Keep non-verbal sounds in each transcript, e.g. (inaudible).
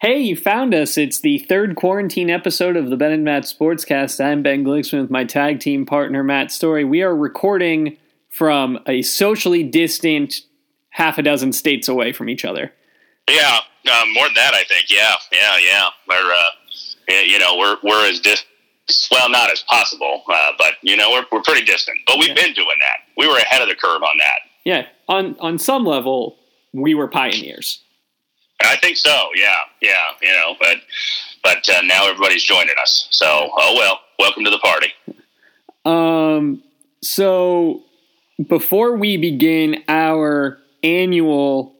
Hey, you found us. It's the third quarantine episode of the Ben and Matt Sportscast. I'm Ben Glicksman with my tag team partner, Matt Story. We are recording from a socially distant half a dozen states away from each other. Yeah, um, more than that, I think. Yeah, yeah, yeah. We're, uh, you know, we're we're as distant. Well, not as possible, uh, but you know, we're we're pretty distant. But we've yeah. been doing that. We were ahead of the curve on that. Yeah, on on some level, we were pioneers. I think so. Yeah, yeah. You know, but but uh, now everybody's joining us. So oh well. Welcome to the party. Um. So before we begin our annual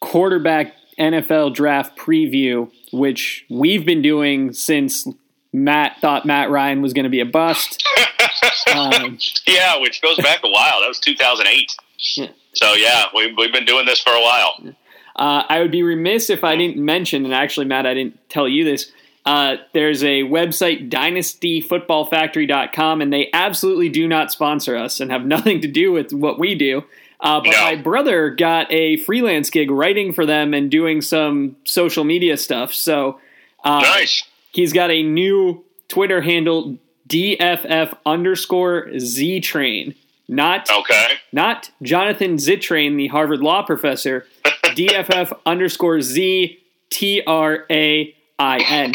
quarterback NFL draft preview, which we've been doing since Matt thought Matt Ryan was going to be a bust. (laughs) um, yeah, which goes back a while. That was 2008. Yeah. So yeah, we, we've been doing this for a while. Uh, I would be remiss if I didn't mention, and actually, Matt, I didn't tell you this. Uh, there's a website, dynastyfootballfactory.com, and they absolutely do not sponsor us and have (laughs) nothing to do with what we do. Uh, but no. my brother got a freelance gig writing for them and doing some social media stuff. So uh, nice. He's got a new Twitter handle, DFF underscore Z Train. Not okay. Not Jonathan Zittrain, the Harvard law professor. (laughs) DFF underscore Z T R A I N.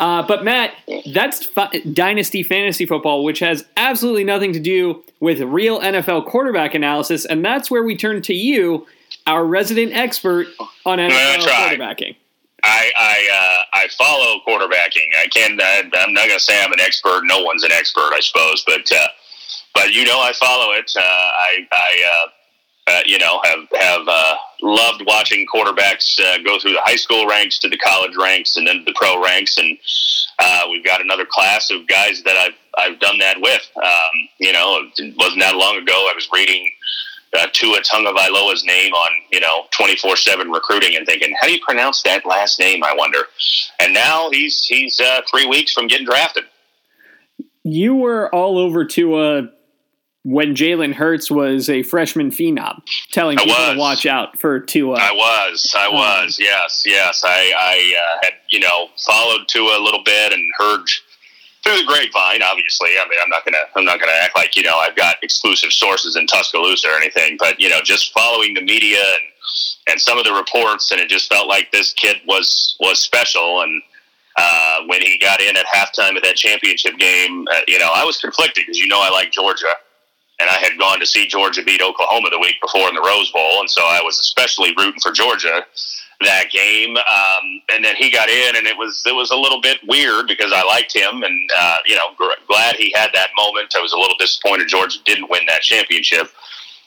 Uh, but Matt, that's Dynasty Fantasy Football, which has absolutely nothing to do with real NFL quarterback analysis, and that's where we turn to you, our resident expert on NFL quarterbacking. I I, uh, I follow quarterbacking. I can't. I, am not going to say I'm an expert. No one's an expert, I suppose, but uh, but you know, I follow it. Uh, I, I uh, uh, you know, have have uh, loved watching quarterbacks uh, go through the high school ranks to the college ranks and then the pro ranks, and uh, we've got another class of guys that I've I've done that with. Um, you know, it wasn't that long ago. I was reading uh, Tua Tagovailoa's name on you know twenty four seven recruiting and thinking, how do you pronounce that last name? I wonder. And now he's he's uh, three weeks from getting drafted. You were all over Tua when Jalen Hurts was a freshman phenom, telling people to watch out for Tua. I was, I um, was, um, yes, yes. I, I uh, had, you know, followed Tua a little bit and heard through the grapevine. Obviously, I mean, I'm not gonna, I'm not gonna act like you know I've got exclusive sources in Tuscaloosa or anything, but you know, just following the media and and some of the reports, and it just felt like this kid was was special and. Uh, when he got in at halftime of that championship game, uh, you know, I was conflicted because you know I like Georgia, and I had gone to see Georgia beat Oklahoma the week before in the Rose Bowl, and so I was especially rooting for Georgia that game. Um, and then he got in, and it was it was a little bit weird because I liked him, and uh, you know, gr- glad he had that moment. I was a little disappointed Georgia didn't win that championship,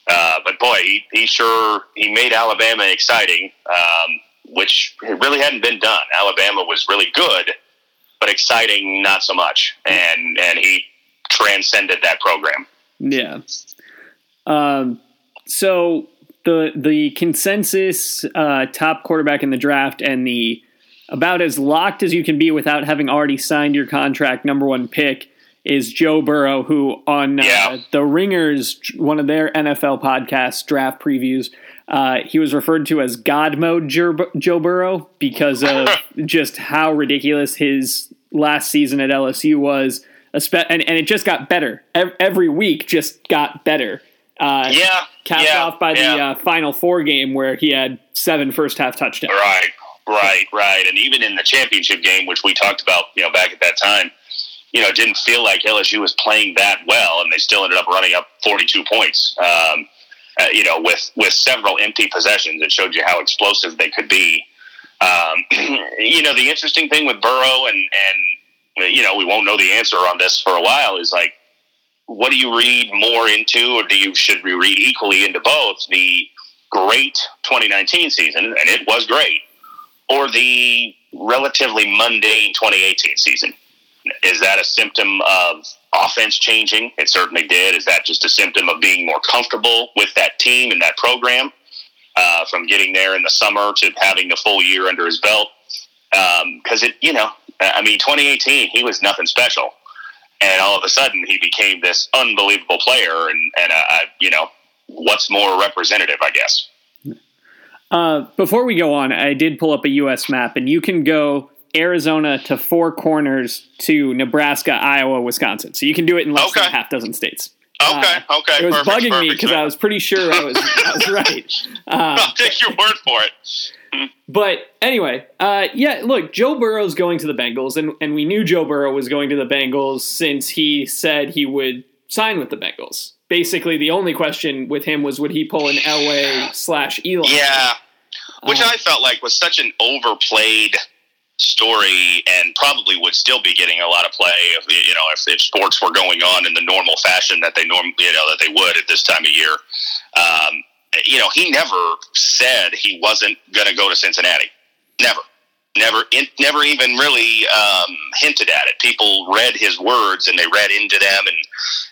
uh, but boy, he, he sure he made Alabama exciting, um, which really hadn't been done. Alabama was really good, but exciting not so much, and and he transcended that program. Yeah. Um, so the the consensus uh, top quarterback in the draft and the about as locked as you can be without having already signed your contract number one pick is Joe Burrow, who on uh, yeah. the Ringers, one of their NFL podcasts, draft previews, uh, he was referred to as God mode Joe Burrow because of (laughs) just how ridiculous his last season at LSU was and, and it just got better. Every week just got better. Uh, yeah. Capped yeah, off by yeah. the uh, Final Four game where he had seven first half touchdowns. Right, right, right. And even in the championship game, which we talked about, you know, back at that time, you know, it didn't feel like LSU was playing that well, and they still ended up running up 42 points. Um, uh, you know, with with several empty possessions, it showed you how explosive they could be. Um, (clears throat) you know, the interesting thing with Burrow and and you know, we won't know the answer on this for a while, is like, what do you read more into, or do you should we read equally into both the great 2019 season, and it was great, or the relatively mundane 2018 season? Is that a symptom of offense changing? It certainly did. Is that just a symptom of being more comfortable with that team and that program uh, from getting there in the summer to having the full year under his belt? Because um, it, you know, I mean, 2018, he was nothing special, and all of a sudden, he became this unbelievable player. And and uh, you know, what's more representative, I guess. Uh, before we go on, I did pull up a U.S. map, and you can go Arizona to four corners to Nebraska, Iowa, Wisconsin. So you can do it in less Okay. than a half dozen states. Okay, Uh, okay. It was perfect, bugging me because I was pretty sure I was, I was (laughs) right. Uh, I'll take your word for it. But anyway, uh, yeah, look, Joe Burrow's going to the Bengals, and, and we knew Joe Burrow was going to the Bengals since he said he would sign with the Bengals. Basically, the only question with him was would he pull an Elway slash Eli? Yeah, which Uh, I felt like was such an overplayed story, and probably would still be getting a lot of play if you know if, if sports were going on in the normal fashion that they norm you know that they would at this time of year. Um, you know, he never said he wasn't going to go to Cincinnati. Never. Never, in, never even really um, hinted at it. People read his words and they read into them, and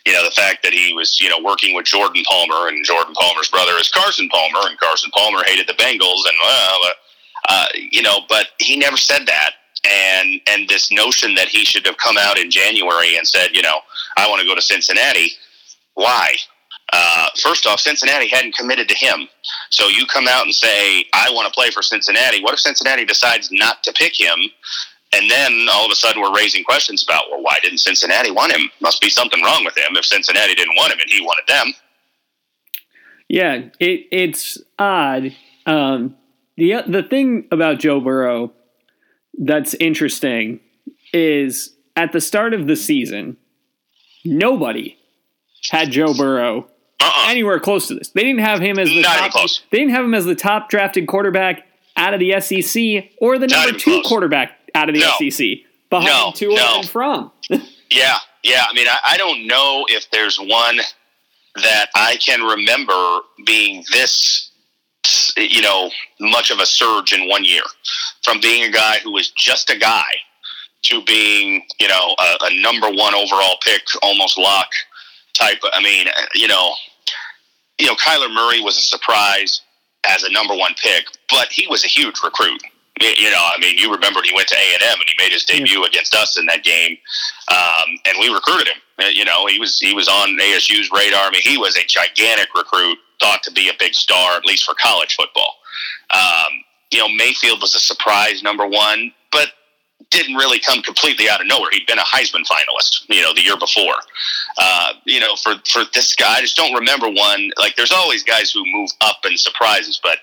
you know the fact that he was, you know, working with Jordan Palmer, and Jordan Palmer's brother is Carson Palmer, and Carson Palmer hated the Bengals, and well, uh, you know, but he never said that. And and this notion that he should have come out in January and said, you know, I want to go to Cincinnati. Why? Uh, first off, Cincinnati hadn't committed to him. So you come out and say, I want to play for Cincinnati. What if Cincinnati decides not to pick him? And then all of a sudden we're raising questions about, well, why didn't Cincinnati want him? Must be something wrong with him if Cincinnati didn't want him and he wanted them. Yeah, it, it's odd. Um, the the thing about Joe Burrow that's interesting is at the start of the season, nobody had Joe Burrow Uh-uh. anywhere close to this. They didn't have him as the Not top. They didn't have him as the top drafted quarterback out of the SEC or the Not number two close. quarterback out of the No. SEC behind No, Tua no. and from. (laughs) Yeah, yeah. I mean, I, I don't know if there's one that I can remember being this, you know, much of a surge in one year from being a guy who was just a guy to being, you know, a, a number one overall pick, almost lock type. I mean, you know, you know, Kyler Murray was a surprise as a number one pick, but he was a huge recruit. You know, I mean, you remember he went to A and M and he made his debut against us in that game, um, and we recruited him. Uh, You know, he was he was on ASU's radar. I mean, he was a gigantic recruit, thought to be a big star, at least for college football. Um, you know, Mayfield was a surprise number one, but didn't really come completely out of nowhere. He'd been a Heisman finalist, you know, the year before. Uh, you know, for for this guy, I just don't remember one. Like, there's always guys who move up in surprises, but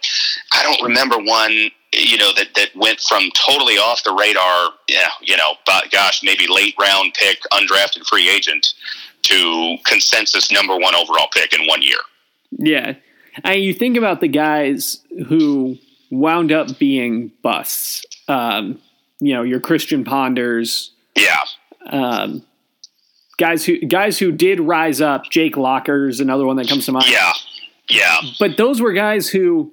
I don't remember one. You know that that went from totally off the radar. Yeah, you know, but gosh, maybe late round pick, undrafted free agent, to consensus number one overall pick in one year. Yeah. And you think about the guys who wound up being busts. Um, you know, your Christian Ponders, Yeah, um, guys who guys who did rise up. Jake Locker's another one that comes to mind. yeah, yeah. But those were guys who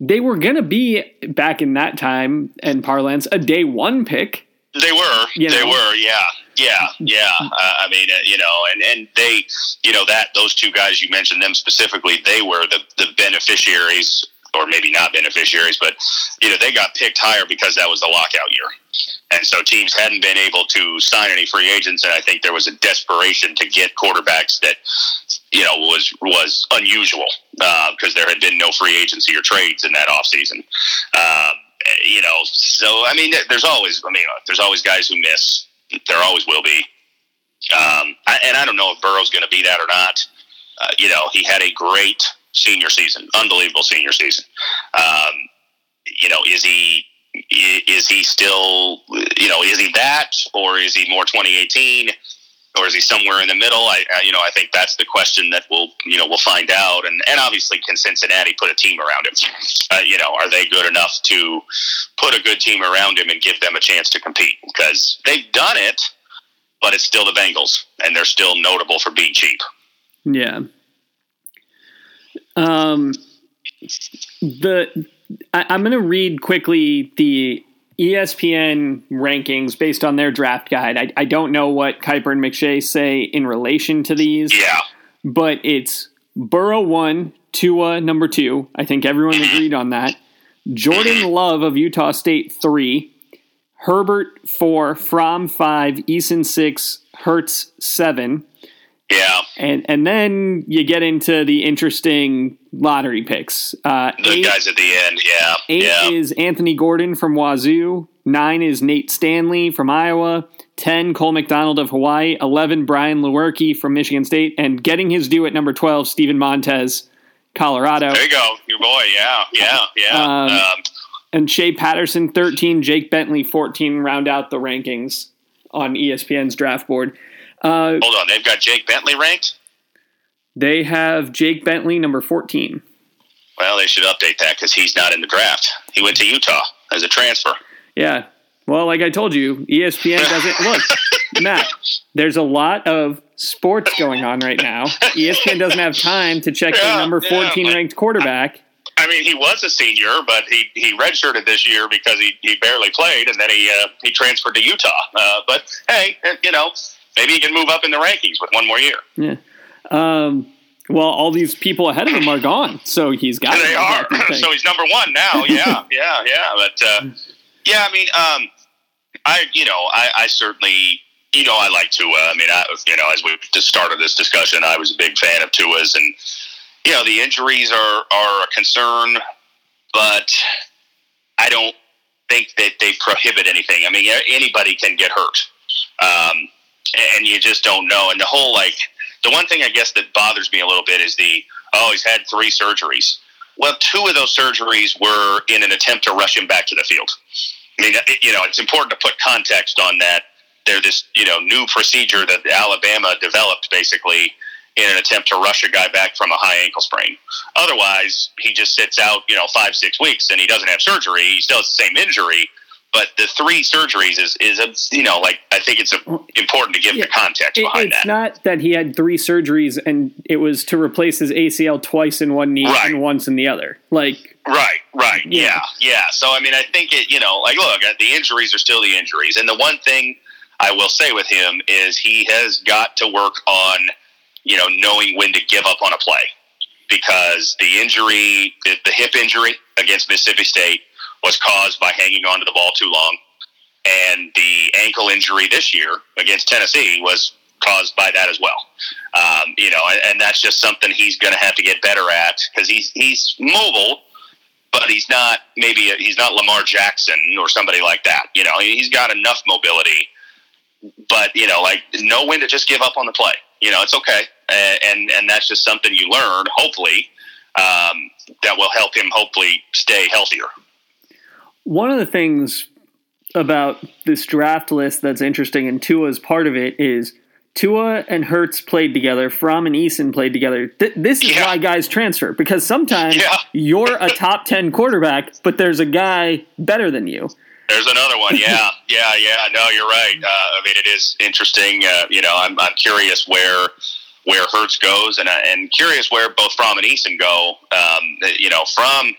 they were going to be back in that time and parlance a day one pick. They were. You they were. Yeah. Yeah. Yeah. Uh, I mean, uh, you know, and and they, you know, that those two guys you mentioned them specifically, they were the the beneficiaries, or maybe not beneficiaries, but you know, they got picked higher because that was the lockout year, and so teams hadn't been able to sign any free agents, and I think there was a desperation to get quarterbacks that, you know, was was unusual because there had been no free agency or trades in that offseason. Um, you know, so I mean, there's always, I mean, uh, there's always guys who miss. There always will be. Um, I, and I don't know if Burrow's going to be that or not. Uh, you know, he had a great senior season, unbelievable senior season. Um, you know, is he is he still, you know, is he that, or is he more 2018? or is he somewhere in the middle? I, I, you know, I think that's the question that we'll, you know, we'll find out. And and obviously, can Cincinnati put a team around him? Uh, you know, are they good enough to put a good team around him and give them a chance to compete? Because they've done it, but it's still the Bengals, and they're still notable for being cheap. Yeah. Um, the I, I'm going to read quickly the ESPN rankings based on their draft guide. I, I don't know what Kiper and McShay say in relation to these, Yeah, but it's Burrow one, Tua number two. I think everyone agreed on that. Jordan Love of Utah State three, Herbert four, Fromm five, Eason six, Hurts seven. Yeah. And and then you get into the interesting lottery picks. Uh, the eight, guys at the end, yeah. Eight yeah. is Anthony Gordon from Wazoo. Nine is Nate Stanley from Iowa. 10, Cole McDonald of Hawaii. 11, Brian Lewerke from Michigan State. And getting his due at number 12, Steven Montez, Colorado. There you go. Your boy. Yeah. Yeah. Yeah. Um, um, and Shea Patterson, 13. Jake Bentley, 14, round out the rankings on ESPN's draft board. Uh, Hold on. They've got Jake Bentley ranked? They have Jake Bentley, number 14. Well, they should update that because he's not in the draft. He went to Utah as a transfer. Yeah. Well, like I told you, ESPN doesn't (laughs) look. Matt, there's a lot of sports going on right now. ESPN doesn't have time to check yeah, the number 14 yeah, ranked quarterback. I mean, he was a senior, but he, he redshirted this year because he, he barely played, and then he uh, he transferred to Utah. Uh, but hey, you know, maybe he can move up in the rankings with one more year. Yeah. Um, well, all these people ahead of him are gone, so he's got. They are. (laughs) so he's number one now. (laughs) Yeah, yeah, yeah. But uh, yeah, I mean, um, I you know, I, I certainly you know I like Tua. I mean, I you know, as we just started this discussion, I was a big fan of Tua's, and you know, the injuries are are a concern, but I don't think that they prohibit anything. I mean, anybody can get hurt, um, and you just don't know. And the whole like the one thing I guess that bothers me a little bit is the oh he's had three surgeries. Well, two of those surgeries were in an attempt to rush him back to the field. I mean, it, you know, it's important to put context on that. They're this you know new procedure that Alabama developed basically in an attempt to rush a guy back from a high ankle sprain. Otherwise, he just sits out, you know, five, six weeks and he doesn't have surgery. He still has the same injury, but the three surgeries is is a, you know like I think it's a, important to give yeah, the context it, behind it's that. It's not that he had three surgeries and it was to replace his ACL twice in one knee right. and once in the other. Like right, right, yeah. yeah, yeah. So I mean, I think it. You know, like look, the injuries are still the injuries, and the one thing I will say with him is he has got to work on you know knowing when to give up on a play because the injury, the, the hip injury against Mississippi State was caused by hanging on to the ball too long. And the ankle injury this year against Tennessee was caused by that as well. Um, you know, and, and, that's just something he's going to have to get better at because he's he's mobile, but he's not maybe a, he's not Lamar Jackson or somebody like that. You know, he's got enough mobility, but you know, like know when to just give up on the play. You know, it's okay, and and, and that's just something you learn. Hopefully, um, that will help him hopefully stay healthier. One of the things about this draft list that's interesting, and Tua's part of it, is Tua and Hurts played together. Fromm and Eason played together. Th- this is yeah. why guys transfer because sometimes yeah. (laughs) you're a top ten quarterback, but there's a guy better than you. There's another one. (laughs) Yeah, yeah, yeah. No, you're right. Uh, I mean, it is interesting. Uh, you know, I'm, I'm curious where where Hurts goes, and uh, and curious where both Fromm and Eason go. Um, you know, Fromm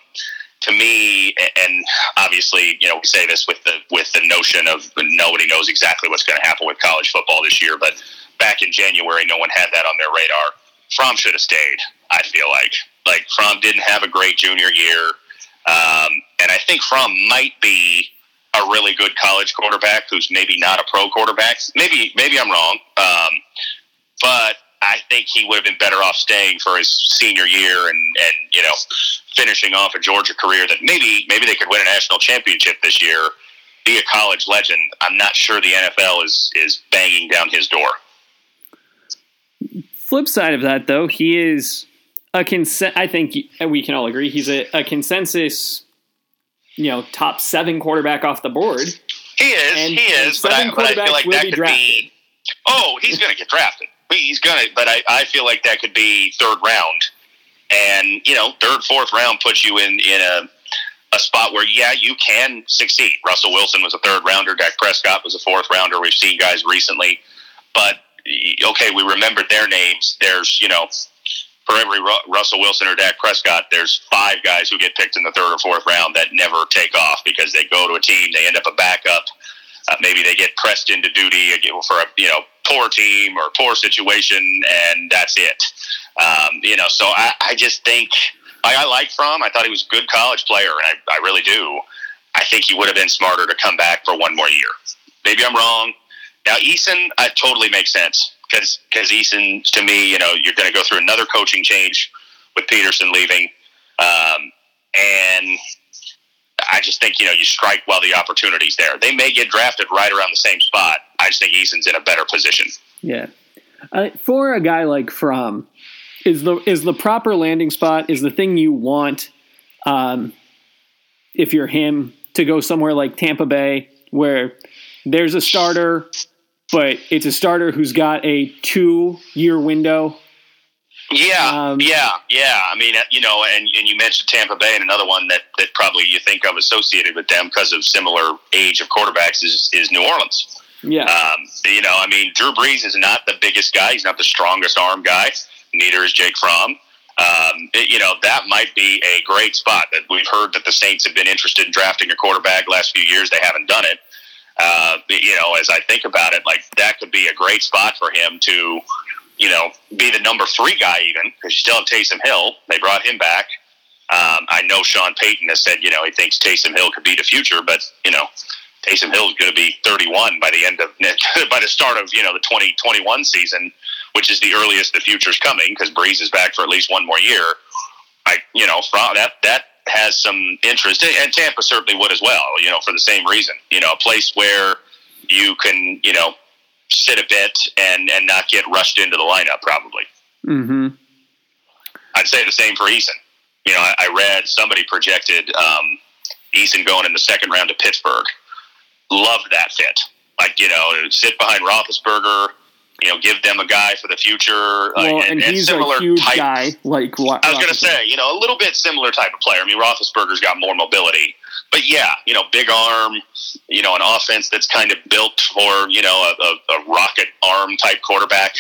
to me, and obviously, you know, we say this with the with the notion of nobody knows exactly what's going to happen with college football this year. But back in January, no one had that on their radar. Fromm should have stayed. I feel like like Fromm didn't have a great junior year, um, and I think Fromm might be a really good college quarterback who's maybe not a pro quarterback. Maybe maybe I'm wrong, um, but I think he would have been better off staying for his senior year and, and you know finishing off a Georgia career that maybe maybe they could win a national championship this year, be a college legend. I'm not sure the NFL is is banging down his door. Flip side of that, though, he is a consent. I think we can all agree he's a, a, consensus, you know, top seven quarterback off the board. He is. And, he is. But I, but I, feel like that could drafted. be. Oh, he's going to get drafted he's gonna. But I, I feel like that could be third round, and you know, third, fourth round puts you in in a a spot where yeah, you can succeed. Russell Wilson was a third rounder. Dak Prescott was a fourth rounder. We've seen guys recently, but okay, we remembered their names. There's you know. For every Russell Wilson or Dak Prescott, there's five guys who get picked in the third or fourth round that never take off because they go to a team, they end up a backup, uh, maybe they get pressed into duty for a you know poor team or poor situation, and that's it. Um, you know, so I, I just think I, I like Fromm. I thought he was a good college player, and I, I really do. I think he would have been smarter to come back for one more year. Maybe I'm wrong. Now, Eason, I totally makes sense because because Eason to me, you know, you're going to go through another coaching change with Petersen leaving, um, and I just think you know you strike while the opportunity's there. They may get drafted right around the same spot. I just think Eason's in a better position. Yeah, uh, for a guy like Fromm, is the is the proper landing spot is the thing you want. Um, if you're him to go somewhere like Tampa Bay, where there's a starter, but it's a starter who's got a two year window. Yeah, um, yeah, yeah. I mean, you know, and, and you mentioned Tampa Bay, and another one that, that probably you think of associated with them because of similar age of quarterbacks is, is New Orleans. Yeah. Um, you know, I mean, Drew Brees is not the biggest guy. He's not the strongest arm guy. Neither is Jake Fromm. Um, it, you know, that might be a great spot. That we've heard that the Saints have been interested in drafting a quarterback last few years. They haven't done it. Uh, you know, as I think about it, like that could be a great spot for him to, you know, be the number three guy even because you still have Taysom Hill. They brought him back. Um, I know Sean Payton has said, you know, he thinks Taysom Hill could be the future, but you know, Taysom Hill is going to be 31 by the end of (laughs) by the start of you know the 2021 season which is the earliest the future's coming because Brees is back for at least one more year. I, you know, that that has some interest, and Tampa certainly would as well. You know, for the same reason. You know, a place where you can, you know, sit a bit and and not get rushed into the lineup. Probably. Mm-hmm. I'd say the same for Eason. You know, I, I read somebody projected um, Eason going in the second round to Pittsburgh. Loved that fit. Like you know, sit behind Roethlisberger you know, give them a guy for the future. Well, uh, and, and, he's a huge type. guy. Like what? I was going to say, you know, a little bit similar type of player. I mean, Roethlisberger's got more mobility, but yeah, you know, big arm. You know, an offense that's kind of built for you know a, a, a rocket arm type quarterback.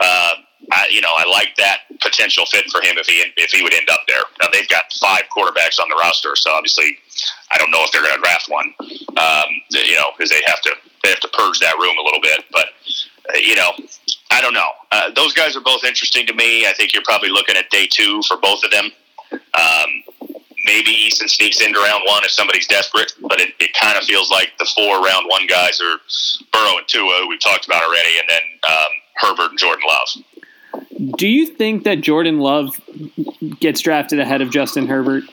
Uh, I, you know, I like that potential fit for him if he if he would end up there. Now they've got five quarterbacks on the roster, so obviously, I don't know if they're going to draft one. Um, you know, because they have to they have to purge that room a little bit, but uh, you know, I don't know. Uh, those guys are both interesting to me. I think you're probably looking at day two for both of them. Um, maybe Eason sneaks into round one if somebody's desperate, but it, it kind of feels like the four round one guys are Burrow and Tua, who we've talked about already, and then um, Herbert and Jordan Love. Do you think that Jordan Love gets drafted ahead of Justin Herbert?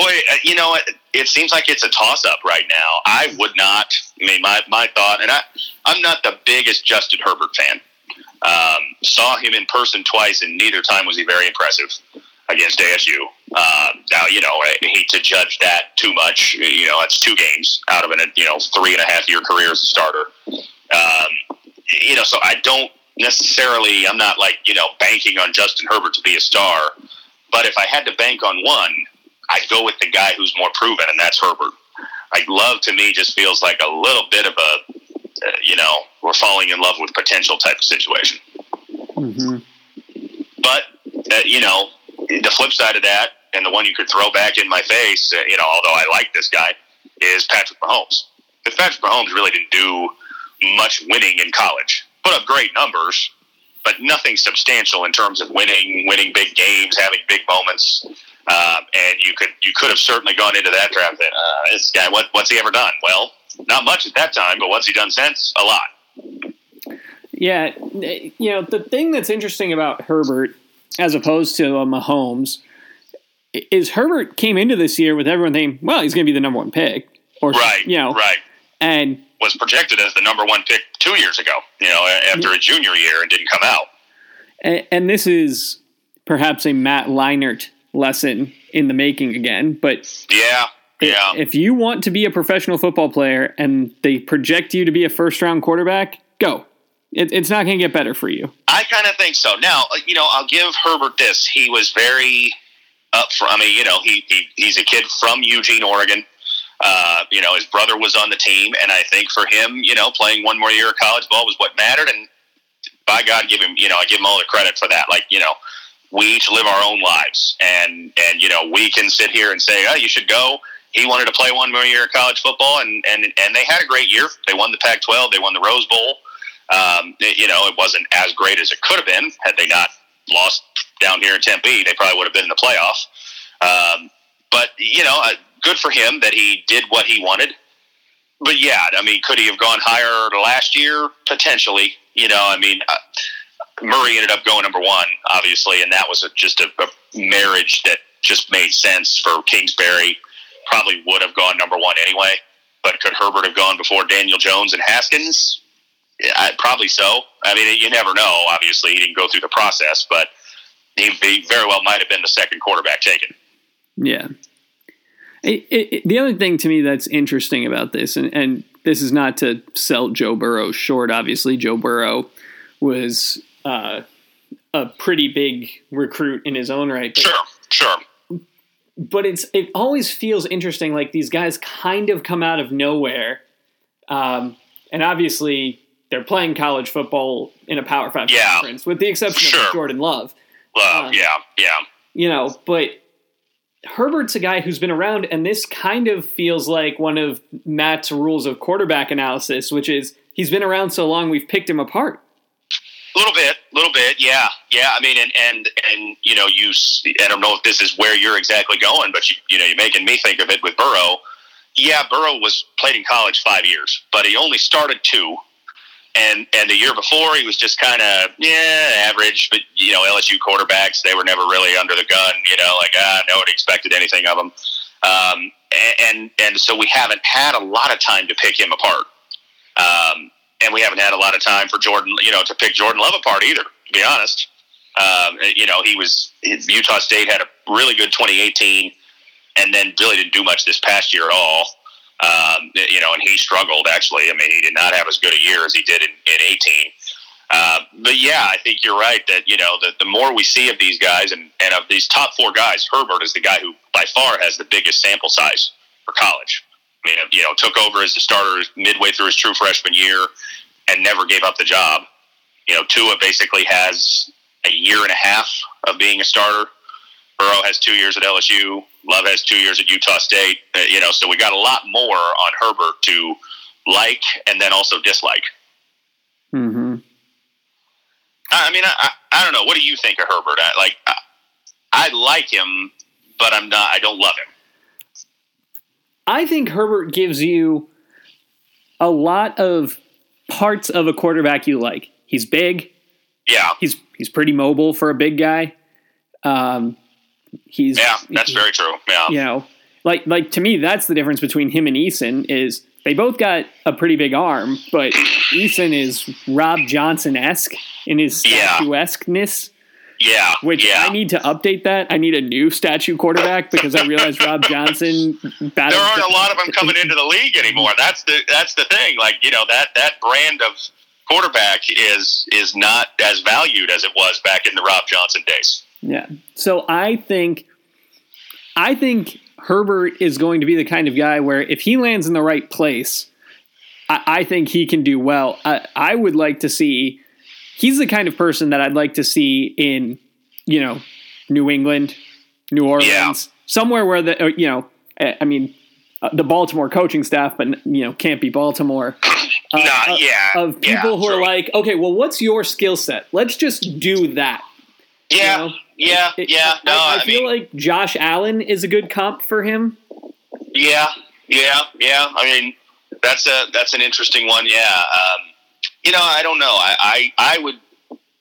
Boy, uh, you know, it, it seems like it's a toss up right now. I would not. I mean, my, my thought, and I, I'm not the biggest Justin Herbert fan. Um, saw him in person twice, and neither time was he very impressive against ASU. Uh, now, you know, I hate to judge that too much. You know, it's two games out of an you know three and a half year career as a starter. Um, you know, so I don't necessarily. I'm not like you know banking on Justin Herbert to be a star. But if I had to bank on one, I'd go with the guy who's more proven, and that's Herbert. Like love to me just feels like a little bit of a, uh, you know, we're falling in love with potential type of situation. Mm-hmm. But uh, you know, the flip side of that, and the one you could throw back in my face, uh, you know, although I like this guy, is Patrick Mahomes. Because Patrick Mahomes really didn't do much winning in college. Put up great numbers, but nothing substantial in terms of winning, winning big games, having big moments. Um, and you could you could have certainly gone into that draft. That uh, this guy, what, what's he ever done? Well, not much at that time, but what's he done since? A lot. Yeah, you know the thing that's interesting about Herbert, as opposed to uh, Mahomes, is Herbert came into this year with everyone thinking, well, he's going to be the number one pick, or right, you know, right, and was projected as the number one pick two years ago. You know, after a junior year and didn't come out. And, and this is perhaps a Matt Leinart lesson in the making again. But yeah, yeah. If you want to be a professional football player and they project you to be a first round quarterback, go. It, it's not going to get better for you. I kind of think so. Now, uh, you know, I'll give Herbert this. He was very up for. I mean, you know, he, he he's a kid from Eugene, Oregon. Uh, you know, his brother was on the team, and I think for him, you know, playing one more year of college ball was what mattered. And by God, give him, you know, I give him all the credit for that. Like, you know, we each live our own lives, and and you know we can sit here and say, oh, you should go. He wanted to play one more year of college football, and and and they had a great year. They won the Pac-12. They won the Rose Bowl. Um, it, you know, it wasn't as great as it could have been had they not lost down here in Tempe. They probably would have been in the playoff. Um, but you know, uh, good for him that he did what he wanted. But yeah, I mean, could he have gone higher last year? Potentially. You know, I mean, uh, Murray ended up going number one, obviously, and that was a, just a, a marriage that just made sense for Kingsbury. Probably would have gone number one anyway. But could Herbert have gone before Daniel Jones and Haskins? Yeah, probably so. I mean, you never know. Obviously, he didn't go through the process, but he, he very well might have been the second quarterback taken. Yeah. It, it, the other thing to me that's interesting about this, and, and this is not to sell Joe Burrow short. Obviously, Joe Burrow was uh, a pretty big recruit in his own right. But, sure, sure. But it's it always feels interesting. Like these guys kind of come out of nowhere, um, and obviously they're playing college football in a Power Five yeah, conference, with the exception sure. of Jordan Love. Love, uh, yeah, yeah. You know, but Herbert's a guy who's been around, and this kind of feels like one of Matt's rules of quarterback analysis, which is he's been around so long, we've picked him apart. A little bit, a little bit, yeah, yeah. I mean, and and and you know, you. I don't know if this is where you're exactly going, but you, you know, you're making me think of it with Burrow. Yeah, Burrow was played in college five years, but he only started two and and the year before he was just kind of yeah average but you know lsu quarterbacks they were never really under the gun you know like ah nobody expected anything of them um, and, and and so we haven't had a lot of time to pick him apart um, and we haven't had a lot of time for jordan you know to pick jordan love apart either to be honest um, you know he was utah state had a really good 2018 and then really didn't do much this past year at all um, you know, and he struggled actually. I mean, he did not have as good a year as he did in, in 18. Uh, but yeah, I think you're right that, you know, the, the more we see of these guys and, and of these top four guys, Herbert is the guy who by far has the biggest sample size for college. I mean, you know, took over as the starter midway through his true freshman year and never gave up the job. You know, Tua basically has a year and a half of being a starter. Burrow has two years at LSU. Love has two years at Utah State. Uh, you know, so we got a lot more on Herbert to like and then also dislike. Hmm. I mean, I, I don't know. What do you think of Herbert? I, like, I, I like him, but I'm not. I don't love him. I think Herbert gives you a lot of parts of a quarterback you like. He's big. Yeah. He's he's pretty mobile for a big guy. Um, He's yeah, that's he, very true. Yeah, you know, like like to me, that's the difference between him and Eason is they both got a pretty big arm, but (clears throat) Eason is Rob Johnson esque in his statuesqueness. Yeah, which yeah. I need to update that. I need a new statue quarterback because I realized Rob Johnson. There aren't a lot of them coming into the league anymore. That's the that's the thing. Like you know that that brand of quarterback is is not as valued as it was back in the Rob Johnson days. Yeah. So I think I think Herbert is going to be the kind of guy where if he lands in the right place, I, I think he can do well. I, I would like to see he's the kind of person that I'd like to see in, you know, New England, New Orleans, yeah. somewhere where the you know, I mean, uh, the Baltimore coaching staff, but you know, can't be Baltimore. (laughs) Uh, nah, yeah, of people yeah, who are like, okay, well, what's your skill set? Let's just do that. Yeah, you know? yeah, it, yeah. No, I, I, I feel mean, like Josh Allen is a good comp for him. Yeah, yeah, yeah. I mean, that's a that's an interesting one. Yeah. Um, you know, I don't know. I, I I would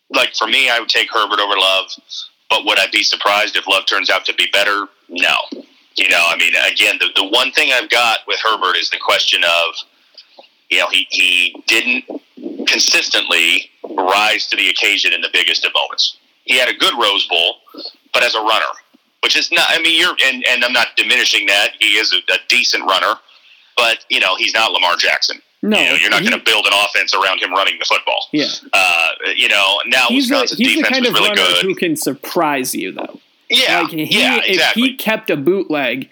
like for me, I would take Herbert over Love. But would I be surprised if Love turns out to be better? No. You know, I mean, again, the, the one thing I've got with Herbert is the question of, you know, he, he didn't consistently rise to the occasion in the biggest of moments. He had a good Rose Bowl, but as a runner, which is not. I mean, you're and, and I'm not diminishing that. He is a, a decent runner, but you know, he's not Lamar Jackson. No, you know, you're not going to build an offense around him running the football. Yeah. Uh, you know, now he's Wisconsin's the, he's defense the kind of really runner good. who can surprise you, though. Yeah, like he, yeah, exactly. If he kept a bootleg,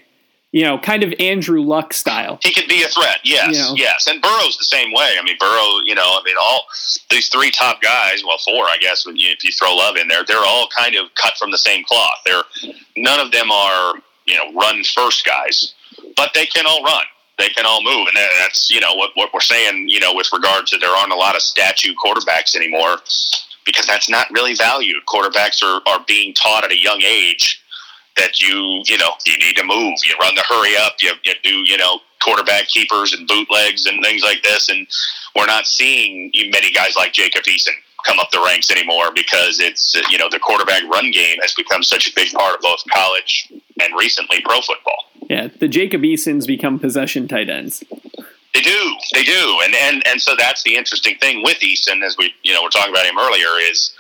you know, kind of Andrew Luck style. He could be a threat. Yes, you know. yes. And Burrow's the same way. I mean, Burrow. You know, I mean, all these three top guys. Well, four, I guess, when you, if you throw Love in there, they're all kind of cut from the same cloth. They're none of them are you know run first guys, but they can all run. They can all move, and that's you know what what we're saying. You know, with regard to there aren't a lot of statue quarterbacks anymore because that's not really valued. Quarterbacks are are being taught at a young age that you you know you need to move. You run the hurry up. You, you do you know quarterback keepers and bootlegs and things like this, and we're not seeing many guys like Jacob Eason come up the ranks anymore because it's you know the quarterback run game has become such a big part of both college and recently pro football. Yeah, the Jacob Easons become possession tight ends. They do, they do, and and and so that's the interesting thing with Eason, as we you know we're talking about him earlier, is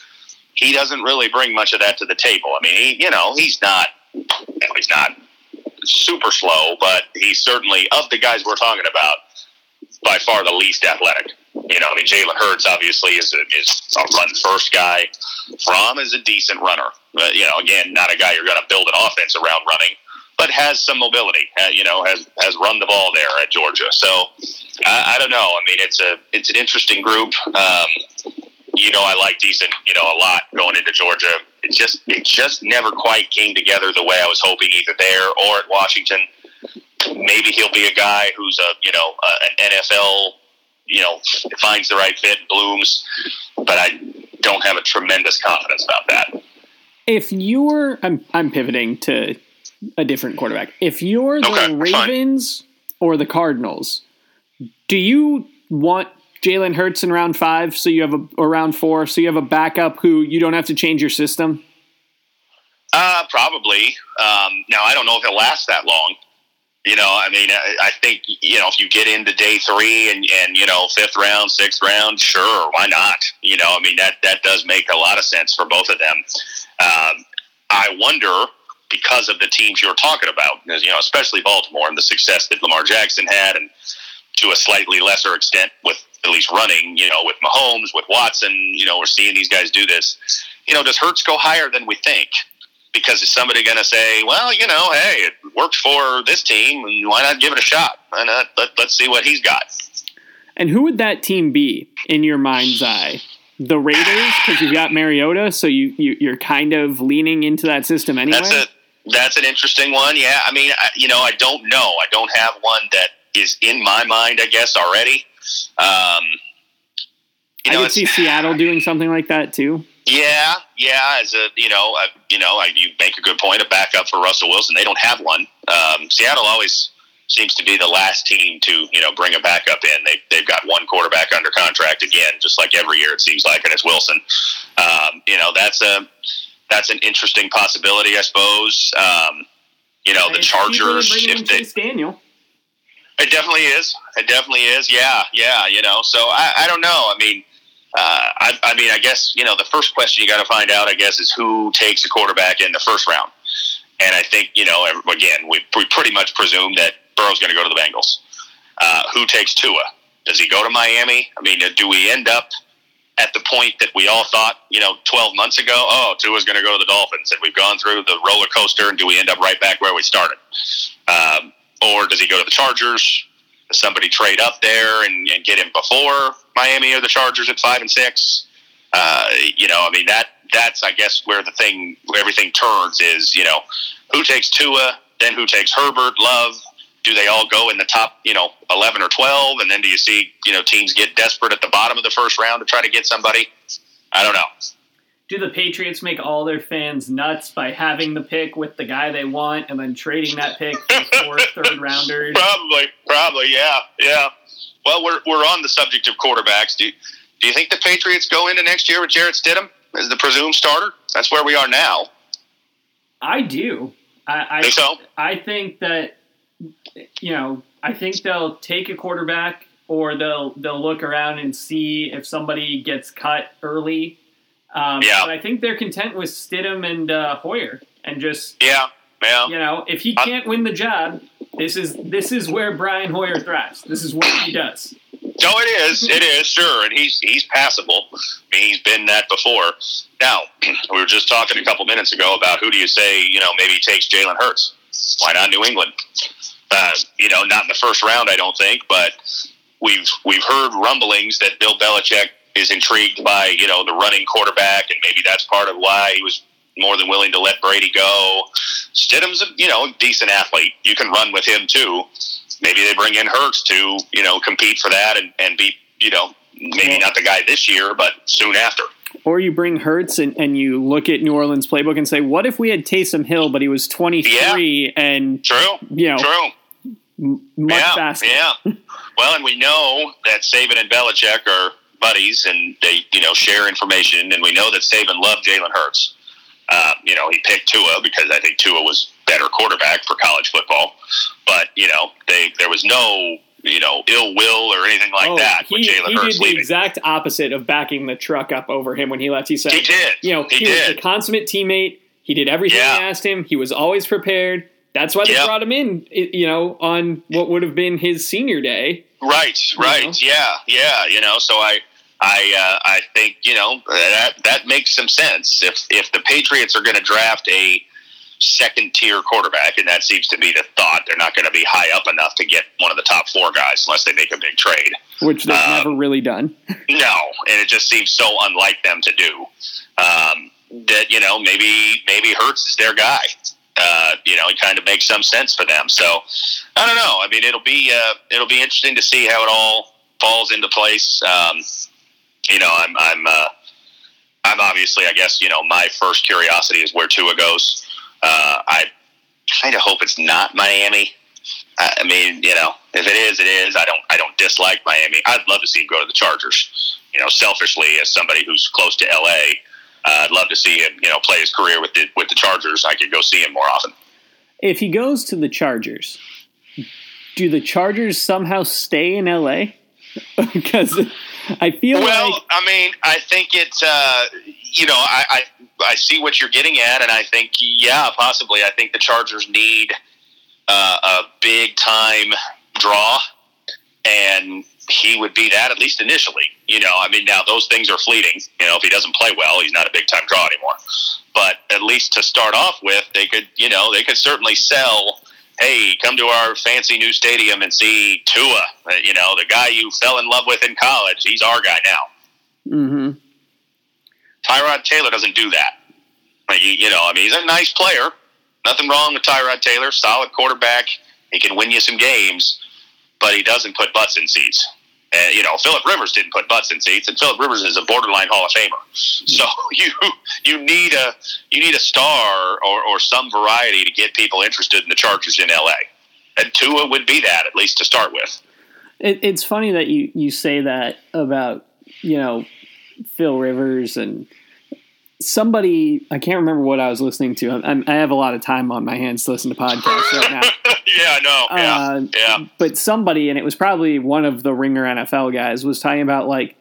he doesn't really bring much of that to the table. I mean, he, you know, he's not he's not super slow, but he's certainly of the guys we're talking about by far the least athletic. You know, I mean, Jalen Hurts obviously is a, is a run first guy. Fromm is a Eason runner. But, you know, again, not a guy you're going to build an offense around running, but has some mobility. You know, has has run the ball there at Georgia. So I, I don't know. I mean, it's a it's an interesting group. Um, you know, I like decent, you know, a lot going into Georgia. It just it just never quite came together the way I was hoping, either there or at Washington. Maybe he'll be a guy who's a you know a, an NFL you know finds the right fit, blooms, but I don't have a tremendous confidence about that. If you're, I'm I'm pivoting to a different quarterback. If you're the okay, Ravens fine. or the Cardinals, do you want Jalen Hurts in round five, so you have a or round four, so you have a backup who you don't have to change your system? Uh, probably. Um, now I don't know if he'll last that long. You know, I mean, I, think you know if you get into day three and and you know fifth round, sixth round, sure, why not? You know, I mean that that does make a lot of sense for both of them. Um, I wonder because of the teams you're talking about, you know, especially Baltimore and the success that Lamar Jackson had, and to a slightly lesser extent with at least running, you know, with Mahomes, with Watson, you know, we're seeing these guys do this. You know, does Hurts go higher than we think? Because is somebody going to say, well, you know, hey, it worked for this team, and why not give it a shot? Why not? Let, let's see what he's got. And who would that team be in your mind's eye? The Raiders, because you've got Mariota, so you, you are kind of leaning into that system anyway. That's a that's an interesting one. Yeah, I mean, I, you know, I don't know. I don't have one that is in my mind. I guess already. Um, you know, I could see Seattle doing something like that too. Yeah, yeah. As a you know, a, you know, I, you make a good point. A backup for Russell Wilson. They don't have one. Um, Seattle always seems to be the last team to you know bring a backup in. They they've got one quarterback under contract again, just like every year it seems like, and it's Wilson. Um, you know, that's a that's an interesting possibility, I suppose. Um, you know, the Chargers. If they, Daniel. It definitely is. It definitely is. Yeah, yeah. You know, so I, I don't know. I mean, uh, I, I, mean, I guess you know the first question you got to find out, I guess, is who takes a quarterback in the first round. And I think you know, again, we, we pretty much presume that Burrow's going to go to the Bengals. Uh, who takes Tua? Does he go to Miami? I mean, do we end up at the point that we all thought, you know, 12 months ago, oh, Tua's going to go to the Dolphins, and we've gone through the roller coaster, and do we end up right back where we started? Um, or does he go to the Chargers? Somebody trade up there and, and get him before Miami or the Chargers at five and six? Uh, you know, I mean that that's I guess where the thing where everything turns is you know who takes Tua, then who takes Herbert, Love. Do they all go in the top, you know, eleven or twelve, and then do you see, you know, teams get desperate at the bottom of the first round to try to get somebody? I don't know do the Patriots make all their fans nuts by having the pick with the guy they want and then trading that pick for (laughs) third rounders? Probably, probably, yeah, yeah. Well, we're we're on the subject of quarterbacks. Do do you think the Patriots go into next year with Jarrett Stidham as the presumed starter? That's where we are now. I do. I, I think so. I think that you know. I think they'll take a quarterback, or they'll they'll look around and see if somebody gets cut early um, yeah. But I think they're content with Stidham and uh, Hoyer, and just yeah, yeah. You know, if he can't win the job, this is this is where Brian Hoyer thrives. This is what he does. No, it is. It is sure, and he's he's passable. I mean, he's been that before. Now, (clears throat) we were just talking a couple minutes ago about who do you say you know maybe takes Jalen Hurts? Why not New England? Uh, you know, not in the first round, I don't think, but we've we've heard rumblings that Bill Belichick is intrigued by you know the running quarterback, and maybe that's part of why he was more than willing to let Brady go. Stidham's a you know decent athlete. You can run with him too. Maybe they bring in Hurts to you know compete for that and, and be you know maybe not the guy this year, but soon after. Or you bring Hurts and, and you look at New Orleans playbook and say, what if we had Taysom Hill, but he was 23 yeah. and true, you know, true. much yeah, faster. Yeah. well, and we know that Saban and Belichick are buddies, and they you know share information, and we know that Saban loved Jalen Hurts. Uh, you know, he picked Tua because I think Tua was better quarterback for college football. But you know, they there was no you know ill will or anything like Oh, that he, with Jalen he did the leaving. exact opposite of backing the truck up over him when he left. He said, He did. you know, He he, was a consummate teammate. He did everything Yeah. they asked him. He was always prepared. That's why they Yep. brought him in, you know, on what would have been his senior day. Right, right, know? yeah, yeah. You know, so I, I, uh, I think you know that that makes some sense. If if the Patriots are going to draft a second tier quarterback, and that seems to be the thought, they're not going to be high up enough to get one of the top four guys unless they make a big trade. which they've Um, never really done. (laughs) No, and it just seems so unlike them to do. Um, that you know maybe maybe Hurts is their guy. Uh, you know, it kind of makes some sense for them. So I don't know. I mean, it'll be uh, it'll be interesting to see how it all falls into place. Um, you know, I'm I'm uh, I'm obviously, I guess, you know, my first curiosity is where Tua goes. Uh, I kind of hope it's not Miami. I mean, you know, if it is, it is. I don't, I don't dislike Miami. I'd love to see him go to the Chargers. You know, selfishly, as somebody who's close to LA, I'd love to see him, you know, play his career with the with the Chargers. I could go see him more often. If he goes to the Chargers, do the Chargers somehow stay in LA? (laughs) because I feel Well, like I mean, I think it's, uh, you know, I, I I see what you're getting at, and I think, yeah, possibly. I think the Chargers need uh, a big time draw, and he would be that at least initially. You know, I mean, now those things are fleeting. You know, if he doesn't play well, he's not a big time draw anymore. But at least to start off with, they could, you know, they could certainly sell. Hey, come to our fancy new stadium and see Tua. Uh, You know, the guy you fell in love with in college. He's our guy now. Mm-hmm. Tyrod Taylor doesn't do that. Like, you, you know, I mean, he's a nice player. Nothing wrong with Tyrod Taylor. Solid quarterback. He can win you some games, but he doesn't put butts in seats. And you know, Philip Rivers didn't put butts in seats, and Philip Rivers is a borderline Hall of Famer. Hmm. So (laughs) you you need a you need a star or, or some variety to get people interested in the Chargers in LA. And Tua would be that at least to start with. It, it's funny that you, you say that about you know Phil Rivers and somebody I can't remember what I was listening to. I'm, I have a lot of time on my hands to listen to podcasts right now. (laughs) yeah, I know. Yeah, Uh, yeah. But somebody, and it was probably one of the Ringer NFL guys, was talking about like,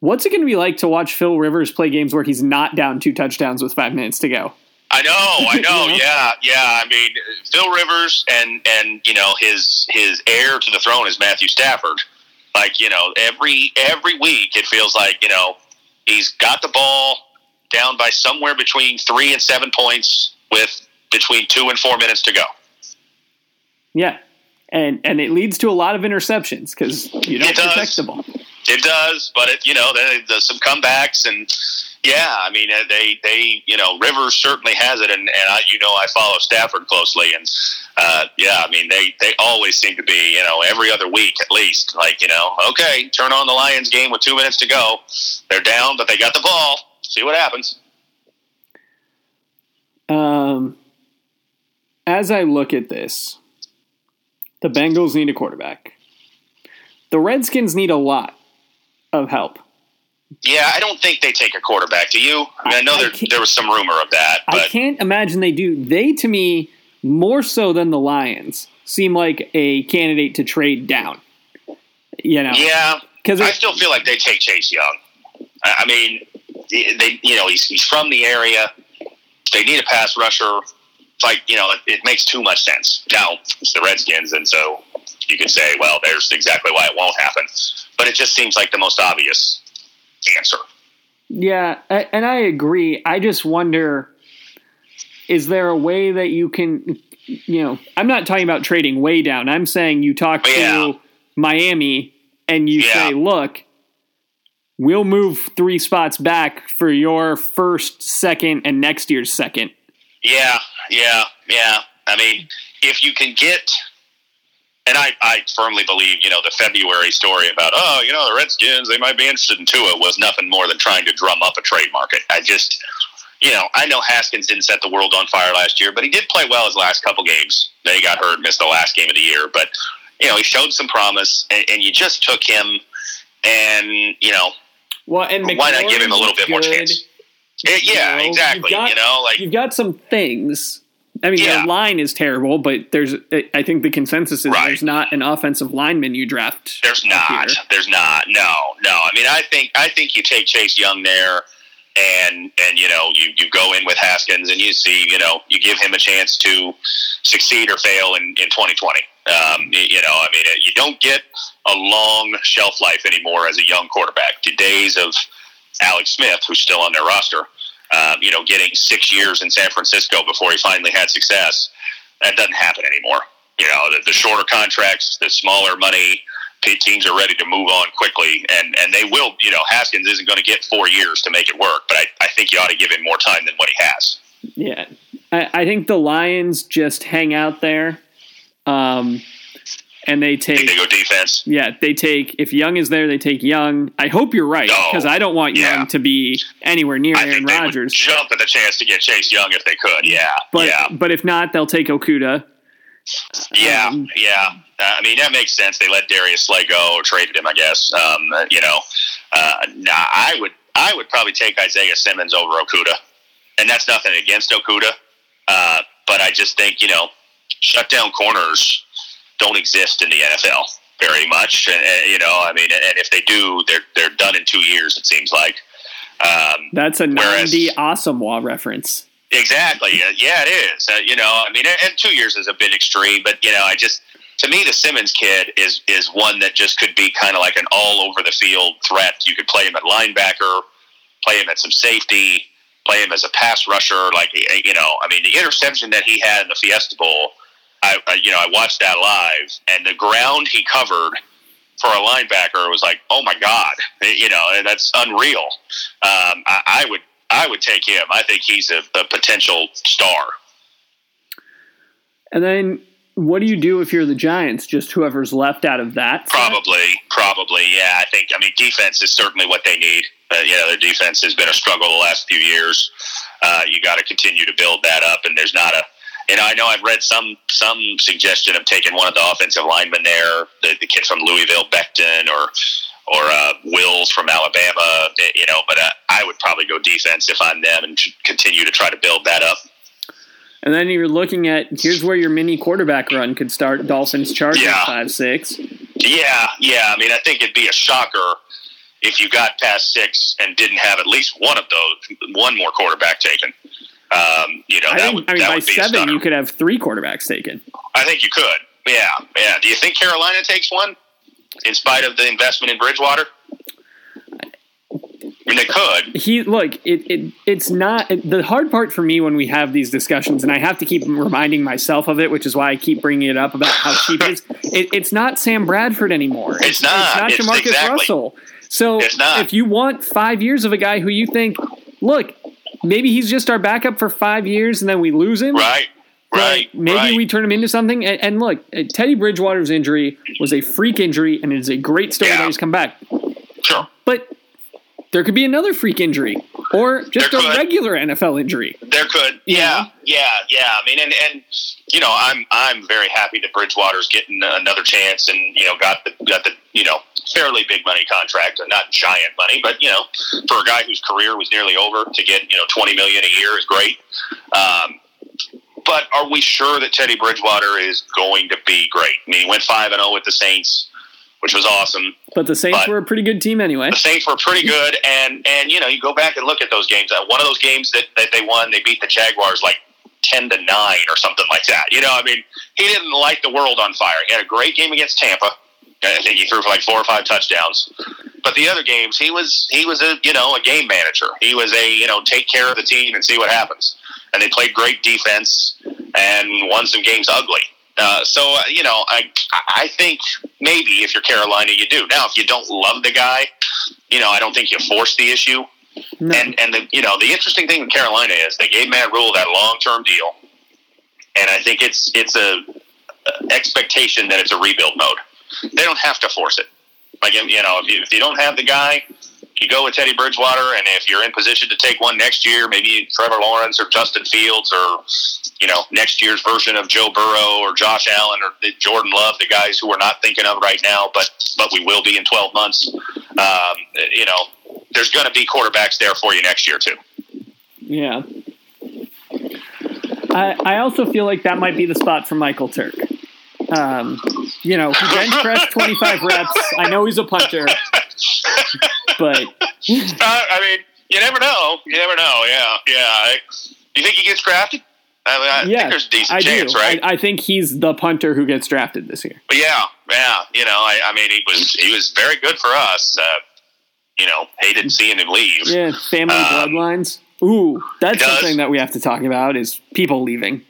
what's it going to be like to watch Phil Rivers play games where he's not down two touchdowns with five minutes to go? I know, I (laughs) know. You know? Yeah, yeah. I mean, Phil Rivers and and you know his his heir to the throne is Matthew Stafford. Like you know, every every week it feels like you know he's got the ball down by somewhere between three and seven points with between two and four minutes to go. Yeah. And and it leads to a lot of interceptions because you don't It protect the ball. It does, but it you know then there's some comebacks and yeah, I mean uh, they they you know Rivers certainly has it, and and I, you know I follow Stafford closely, and uh, yeah, I mean they they always seem to be you know every other week at least like you know okay turn on the Lions game with two minutes to go, they're down but they got the ball, see what happens. Um, as I look at this, the Bengals need a quarterback. The Redskins need a lot of help. Yeah, I don't think they take a quarterback. Do you? I, mean, I know I there there was some rumor of that, I can't imagine they do. They, to me, more so than the Lions, seem like a candidate to trade down. You know, yeah, because I still feel like they take Chase Young. I I mean, they you know he's he's from the area. They need a pass rusher. Like you know, it, it makes too much sense. Now it's the Redskins, and so you could say, well, there's exactly why it won't happen. But it just seems like the most obvious answer. Yeah, and I agree. I just wonder is there a way that you can, you know, I'm not talking about trading way down. I'm saying you talk to Miami and you Yeah. say, look, we'll move three spots back for your first, second, and next year's second. Yeah, yeah, yeah. I mean, if you can get, and I, I firmly believe, you know, the February story about, oh, you know, the Redskins, they might be interested in Tua was nothing more than trying to drum up a trade market. I just, you know, I know Haskins didn't set the world on fire last year, but he did play well his last couple games. They got hurt, missed the last game of the year. But you know, he showed some promise, and, and you just took him, and you know, well, and why not give him a little bit more chance? It, yeah, you know, exactly. Got, you know, like you've got some things. I mean, yeah. the line is terrible, but there's. I think the consensus is right. there's not an offensive lineman you draft. There's not. Here. There's not. No, no. I mean, I think I think you take Chase Young there and and you know you you go in with Haskins and you see you know you give him a chance to succeed or fail in in 2020. Um, you know, I mean, you don't get a long shelf life anymore as a young quarterback. The days of Alex Smith, who's still on their roster, um, you know, getting six years in San Francisco before he finally had success, that doesn't happen anymore. You know, the, the shorter contracts, the smaller money, teams are ready to move on quickly, and and they will. You know, Haskins isn't going to get four years to make it work, but I, I think you ought to give him more time than what he has. Yeah, I, I think the Lions just hang out there, um, and they take they go defense. Yeah, they take if Young is there, they take Young. I hope you're right because I don't want yeah. Young to be anywhere near I Aaron Rodgers. jump at the chance to get Chase Young if they could. Yeah, but yeah. but if not, they'll take Okudah. Yeah, um, yeah. Uh, I mean, that makes sense. They let Darius Slay go or traded him, I guess. Um, you know, uh, nah, I would I would probably take Isaiah Simmons over Okudah, and that's nothing against Okudah, uh, but I just think you know, shutdown corners don't exist in the NFL very much, and, and you know, I mean, and if they do, they're they're done in two years. It seems like. Um, that's a Nnamdi Asomugha reference. Exactly. Yeah, it is. Uh, you know, I mean, and two years is a bit extreme, but you know, I just to me, the Simmons kid is is one that just could be kind of like an all over the field threat. You could play him at linebacker, play him at some safety, play him as a pass rusher. Like you know, I mean, the interception that he had in the Fiesta Bowl, I, I you know I watched that live, and the ground he covered for a linebacker was like, oh my god, you know, and that's unreal. Um, I, I would I would take him. I think he's a, a potential star. And then what do you do if you're the Giants? Just whoever's left out of that? Probably, probably, yeah. I think. I mean, defense is certainly what they need. Uh, you know, their defense has been a struggle the last few years. Uh, you got to continue to build that up, and there's not a. You know, I know I've read some some suggestion of taking one of the offensive linemen there, the, the kid from Louisville, Becton, or or uh, Wills from Alabama. You know, but uh, I would probably go defense if I'm them and continue to try to build that up. And then you're looking at here's where your mini quarterback run could start. Dolphins Chargers yeah. five six. Yeah, yeah. I mean, I think it'd be a shocker if you got past six and didn't have at least one of those, one more quarterback taken. Um, you know, I, think, would, I mean, by seven, you could have three quarterbacks taken. I think you could. Yeah, yeah. Do you think Carolina takes one in spite of the investment in Bridgewater? I mean, they could. He look. It, it it's not the hard part for me when we have these discussions, and I have to keep reminding myself of it, which is why I keep bringing it up about how cheap it is. (laughs) It, it's not Sam Bradford anymore. It's, it's not. It's not Jamarcus exactly. Russell. So if you want five years of a guy who you think, look, maybe he's just our backup for five years, and then we lose him, right? Right. Maybe right. we turn him into something. And, and, look, uh, Teddy Bridgewater's injury was a freak injury, and it is a great story yeah. that he's come back. Sure. But there could be another freak injury or just a regular NFL injury. There could, yeah, yeah, yeah. I mean, and and you know, I'm I'm very happy that Bridgewater's getting another chance, and you know, got the got the you know fairly big money contract, not giant money, but you know, for a guy whose career was nearly over, to get you know 20 million a year is great. Um, but are we sure that Teddy Bridgewater is going to be great? I mean, he went five and zero oh with the Saints which was awesome. But the Saints but were a pretty good team anyway. The Saints were pretty good, and and you know you go back and look at those games. Uh, one of those games that, that they won, they beat the Jaguars like ten to nine or something like that. You know, I mean, he didn't light the world on fire. He had a great game against Tampa. I think he threw for like four or five touchdowns. But the other games, he was he was a you know a game manager. He was a you know take care of the team and see what happens. And they played great defense and won some games ugly. Uh, so uh, you know, I I think maybe if you're Carolina, you do. Now, if you don't love the guy, you know, I don't think you force the issue. No. And and the you know the interesting thing in Carolina is they gave Matt Rhule that long term deal, and I think it's it's a expectation that it's a rebuild mode. They don't have to force it. Like you know, if you, if you don't have the guy, you go with Teddy Bridgewater, and if you're in position to take one next year, maybe Trevor Lawrence or Justin Fields or you know next year's version of Joe Burrow or Josh Allen or Jordan Love, the guys who we're not thinking of right now, but but we will be in 12 months. Um, you know, there's going to be quarterbacks there for you next year too. Yeah. I, I also feel like that might be the spot for Michael Turk. Um, you know, he bench pressed 25 reps. I know he's a punter, but uh, I mean, you never know. You never know. Yeah, yeah. Do you think he gets drafted? I, mean, I yeah, think there's a decent I chance, do. right? I, I, think he's the punter who gets drafted this year. But yeah, yeah. You know, I, I mean, he was he was very good for us. Uh, you know, hated seeing him leave. Yeah, family um, bloodlines. Ooh, that's something that we have to talk about is people leaving.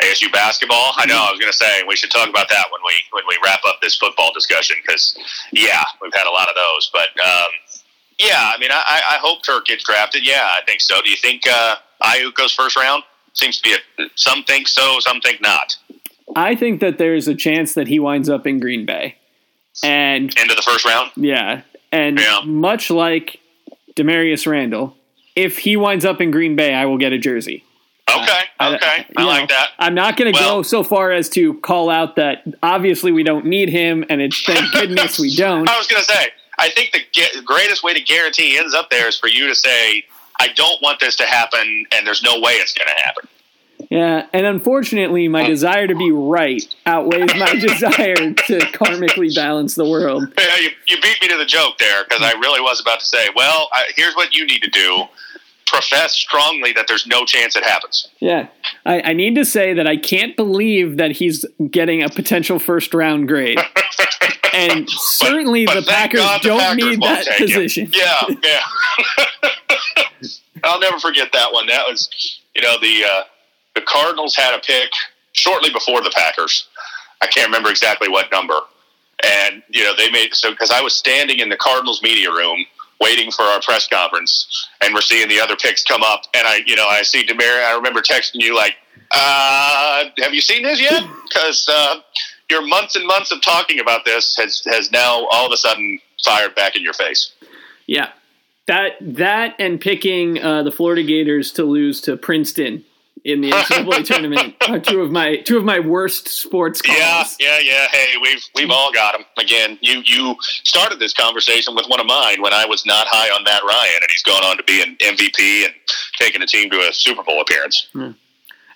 ASU basketball. I know. I was going to say we should talk about that when we when we wrap up this football discussion because yeah, we've had a lot of those. But um, yeah, I mean, I, I hope Turk gets drafted. Yeah, I think so. Do you think uh, goes first round? Seems to be a, some think so, some think not. I think that there's a chance that he winds up in Green Bay, and into the first round. Yeah, and Yeah. much like Damarious Randall, if he winds up in Green Bay, I will get a jersey. Okay, I- okay, I, you like know, that. I'm not going to Well- go so far as to call out that obviously we don't need him, and it's thank (laughs) goodness we don't. I was going to say, I think the ge- greatest way to guarantee he ends up there is for you to say, I don't want this to happen, and there's no way it's going to happen. Yeah, and unfortunately, my desire to be right outweighs my (laughs) desire to karmically balance the world. Yeah, you, you beat me to the joke there because I really was about to say, well, I, here's what you need to do profess strongly that there's no chance it happens. Yeah, I, I need to say that I can't believe that he's getting a potential first round grade, (laughs) and certainly But the Packers God the don't Packers need that take him. position. Yeah, yeah. (laughs) I'll never forget that one. That was, you know, the uh, the Cardinals had a pick shortly before the Packers. I can't remember exactly what number, and you know they made so because I was standing in the Cardinals media room waiting for our press conference, and we're seeing the other picks come up, and I, you know, I see Demir. I remember texting you like, uh, "Have you seen this yet?" (laughs) Because uh, your months and months of talking about this has has now all of a sudden fired back in your face. Yeah, that that and picking uh, the Florida Gators to lose to Princeton in the NCAA (laughs) tournament are two of my two of my worst sports calls. Yeah, yeah, yeah. Hey, we've we've all got them. Again, you you started this conversation with one of mine when I was not high on Matt Ryan, and he's gone on to be an MVP and taking a team to a Super Bowl appearance.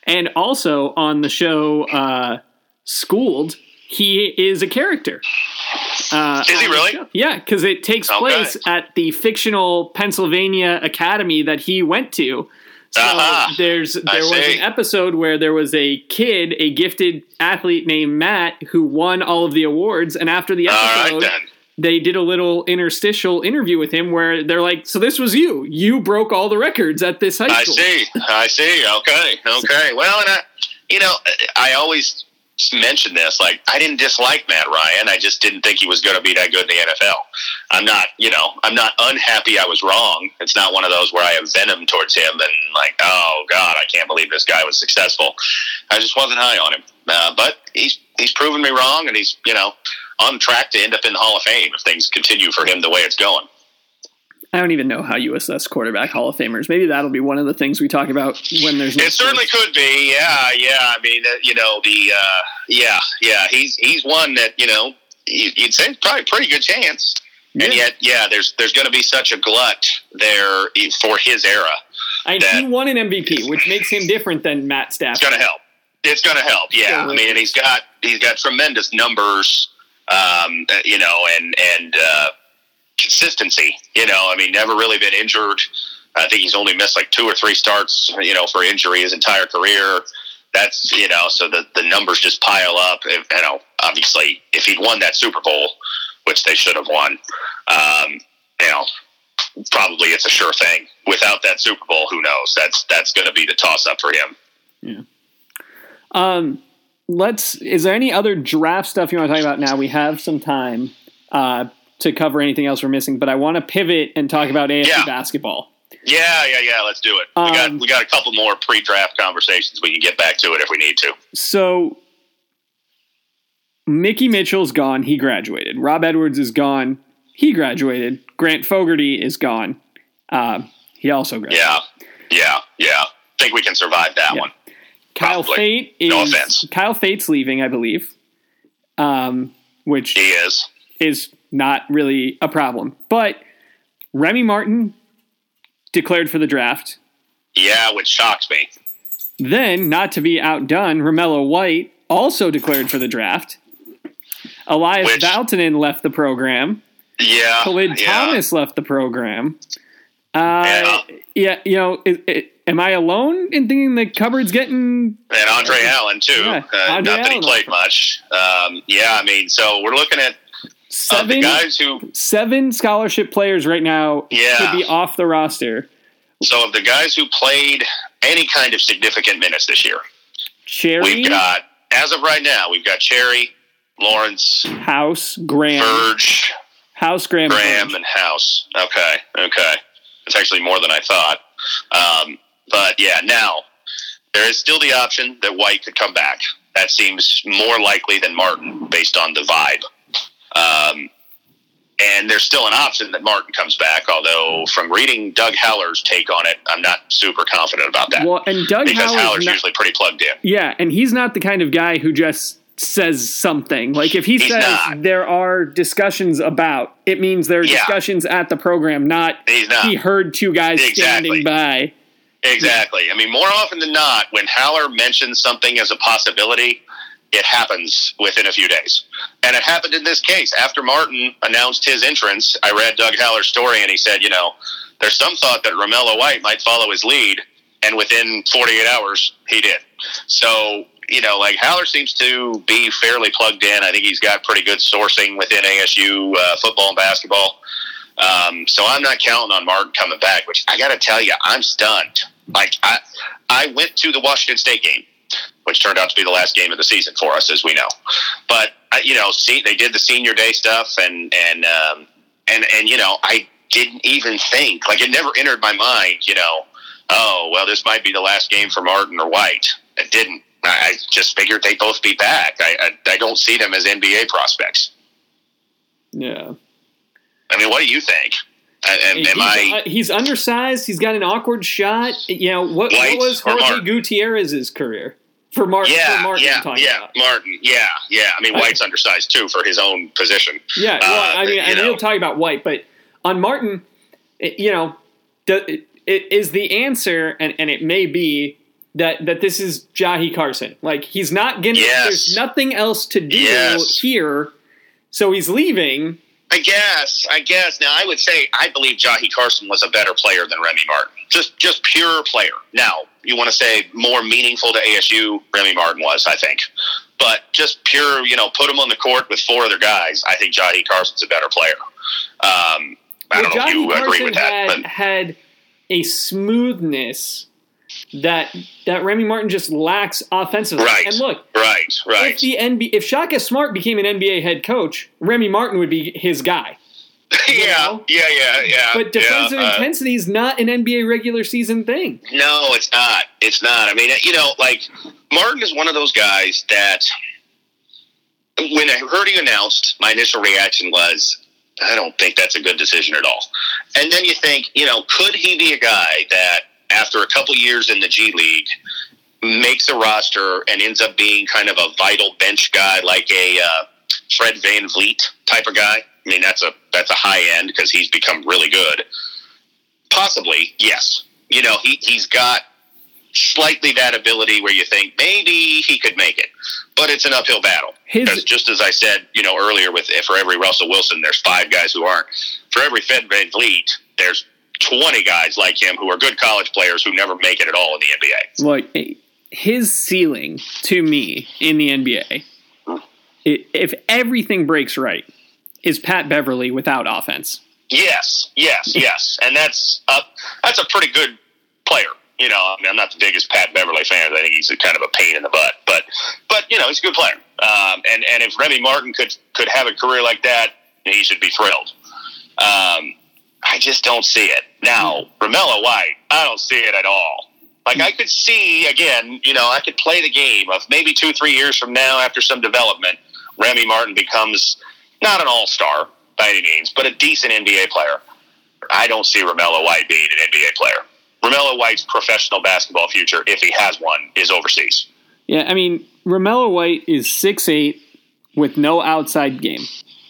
And also on the show, uh, Schooled, he is a character. Uh, Is he really? Yeah, because it takes Okay. place at the fictional Pennsylvania academy that he went to. So Aha. there's there was see. an episode where there was a kid, a gifted athlete named Matt, who won all of the awards, and after the episode, right they did a little interstitial interview with him where they're like, "So this was you? You broke all the records at this high school." I see. I see. Okay. Okay. Well, and I, you know, I always mention this. Like, I didn't dislike Matt Ryan. I just didn't think he was going to be that good in the NFL. I'm not, you know, I'm not unhappy I was wrong. It's not one of those where I have venom towards him and like, oh God, I can't believe this guy was successful. I just wasn't high on him. Uh, but he's he's proven me wrong, and he's you know on track to end up in the Hall of Fame if things continue for him the way it's going. I don't even know how you assess quarterback Hall of Famers. Maybe that'll be one of the things we talk about when there's no It certainly sports. could be. Yeah, yeah. I mean, uh, you know, the uh, yeah, yeah. He's he's one that you know you- you'd say probably pretty good chance. And yet, yeah, there's there's going to be such a glut there for his era. I, he won an MVP, which makes him different than Matt Stafford. It's going to help. It's going to help. Yeah, Yeah. I mean, he's got he's got tremendous numbers. Um, uh, you know, and and uh, consistency. You know, I mean, never really been injured. I think he's only missed like two or three starts. You know, for injury his entire career. That's you know, so the the numbers just pile up. If, you know, obviously, if he'd won that Super Bowl, which they should have won, um, you know, probably it's a sure thing. Without that Super Bowl, who knows? That's that's going to be the toss up for him. Yeah. Um, let's. Is there any other draft stuff you want to talk about now? We have some time uh, to cover anything else we're missing, but I want to pivot and talk about ASU Yeah. basketball. Yeah, yeah, yeah. Let's do it. we Um, got we got a couple more pre-draft conversations. We can get back to it if we need to. So, Mickey Mitchell's gone. He graduated. Rob Edwards is gone. He graduated. Grant Fogarty is gone. Uh, he also graduated. Yeah, yeah, yeah. Think we can survive that Yeah. one? Kyle Probably. Fate is No offense. Kyle Fate's leaving, I believe. Um, which He is. is not really a problem. But Remy Martin declared for the draft. Yeah, which shocks me. Then, not to be outdone, Romello White also declared for the draft. Elias Which- Valtonen left the program. Yeah, Khalid yeah. Thomas left the program. Uh, yeah. you know, am I alone in thinking the cupboard's getting? and Andre Allen too. Yeah, uh, Andre not that he played much. Um, yeah, I mean, so we're looking at Seven, guys who. seven scholarship players right now Yeah. could be off the roster. So of the guys who played any kind of significant minutes this year, Cherry, we've got as of right now, we've got Cherry, Lawrence, House, Graham, Verge, House, Graham, Graham, Verge. and House. Okay, okay, it's actually more than I thought. Um, but yeah, now there is still the option that White could come back. That seems more likely than Martin, based on the vibe. Um, and there's still an option that Martin comes back, although from reading Doug Haller's take on it, I'm not super confident about that. Well, and Doug because Howard's Haller's not, usually pretty plugged in. yeah, and he's not the kind of guy who just says something. Like if he He's says not. there are discussions about, it means there are Yeah. discussions at the program, not not. he heard two guys Exactly. standing by. Exactly. I mean, more often than not, when Haller mentions something as a possibility, it happens within a few days. And it happened in this case. After Martin announced his entrance, I read Doug Haller's story and he said, you know, there's some thought that Romello White might follow his lead. And within 48 hours, he did. So, you know, like Haller seems to be fairly plugged in. I think he's got pretty good sourcing within ASU uh, football and basketball. Um, so I'm not counting on Martin coming back, which I got to tell you, I'm stunned. Like I, I went to the Washington State game, which turned out to be the last game of the season for us, as we know. But you know, see, they did the senior day stuff, and and um, and and you know, I didn't even think like it never entered my mind. You know, oh well, this might be the last game for Martin or White. It didn't. I just figured they'd both be back. I, I, I don't see them as NBA prospects. Yeah. I mean, what do you think? And, and He's, am I? uh, he's undersized. He's got an awkward shot. You know what? What was or Jorge Martin? Gutierrez's career for Martin? for Yeah, Martin yeah, yeah, about. Martin. Yeah, yeah. I mean, White's undersized too for his own position. Yeah, well, Uh, I mean, and know. he'll talk about White, but on Martin, it, you know, the, it is the answer, and, and it may be that that this is Jahii Carson. Like he's not gonna. Yes. There's nothing else to do Yes. here, so he's leaving. I guess. I guess. Now, I would say I believe Jahii Carson was a better player than Remy Martin. Just, just pure player. Now, you want to say more meaningful to ASU? Remy Martin was, I think. But just pure, you know, put him on the court with four other guys. I think Jahii Carson's a better player. Um, I don't know if Jahii you agree Carson with that, had but had a smoothness that that Remy Martin just lacks offensively. Right. And look, right, right. if the NBA, if Shaka Smart became an NBA head coach, Remy Martin would be his guy. (laughs) yeah, know? yeah, yeah, yeah. But defensive yeah, uh, intensity is not an NBA regular season thing. No, it's not. It's not. I mean, you know, like Martin is one of those guys that when I heard he announced, my initial reaction was, I don't think that's a good decision at all. And then you think, you know, could he be a guy that after a couple years in the G League makes a roster and ends up being kind of a vital bench guy like a uh, Fred VanVleet type of guy? I mean, that's a that's a high end because he's become really good. Possibly, yes. You know, he he's got slightly that ability where you think maybe he could make it, but it's an uphill battle. His- just as I said, you know, earlier with for every Russell Wilson, there's five guys who aren't. For every Fed VanVleet, there's 20 guys like him who are good college players who never make it at all in the NBA. Like his ceiling to me in the NBA, if everything breaks right, is Pat Beverley without offense. Yes, yes, (laughs) yes, and that's a, that's a pretty good player. You know, I mean, I'm not the biggest Pat Beverley fan. I think he's a kind of a pain in the butt, but but you know, he's a good player. Um, and and if Remy Martin could could have a career like that, he should be thrilled. Um, I just don't see it now. Romello White, I don't see it at all. Like I could see again, you know, I could play the game of maybe two, three years from now, after some development, Remy Martin becomes not an all star, by any means, but a decent NBA player. I don't see Romello White being an NBA player. Romello White's professional basketball future, if he has one, is overseas. Yeah, I mean, Romello White is six eight with no outside game.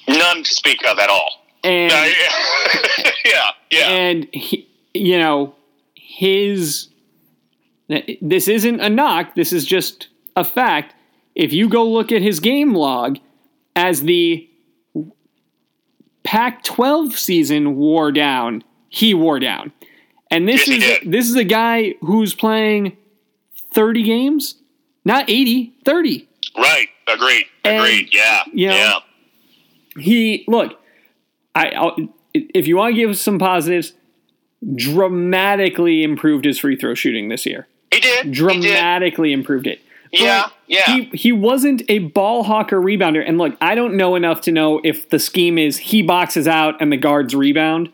None to speak of at all. And Uh, yeah, (laughs) yeah, yeah. and he, you know his this isn't a knock this is just a fact if you go look at his game log as the pac 12 season wore down he wore down and this Yes, is this is a guy who's playing 30 games not 80 30 Right. Agreed. And, Agreed. Yeah. you know, yeah. he look I I'll, if you want to give some positives dramatically improved his free throw shooting this year He did. He did. dramatically improved it Yeah. Yeah. he he wasn't a ball hawker rebounder and look I don't know enough to know if the scheme is he boxes out and the guards rebound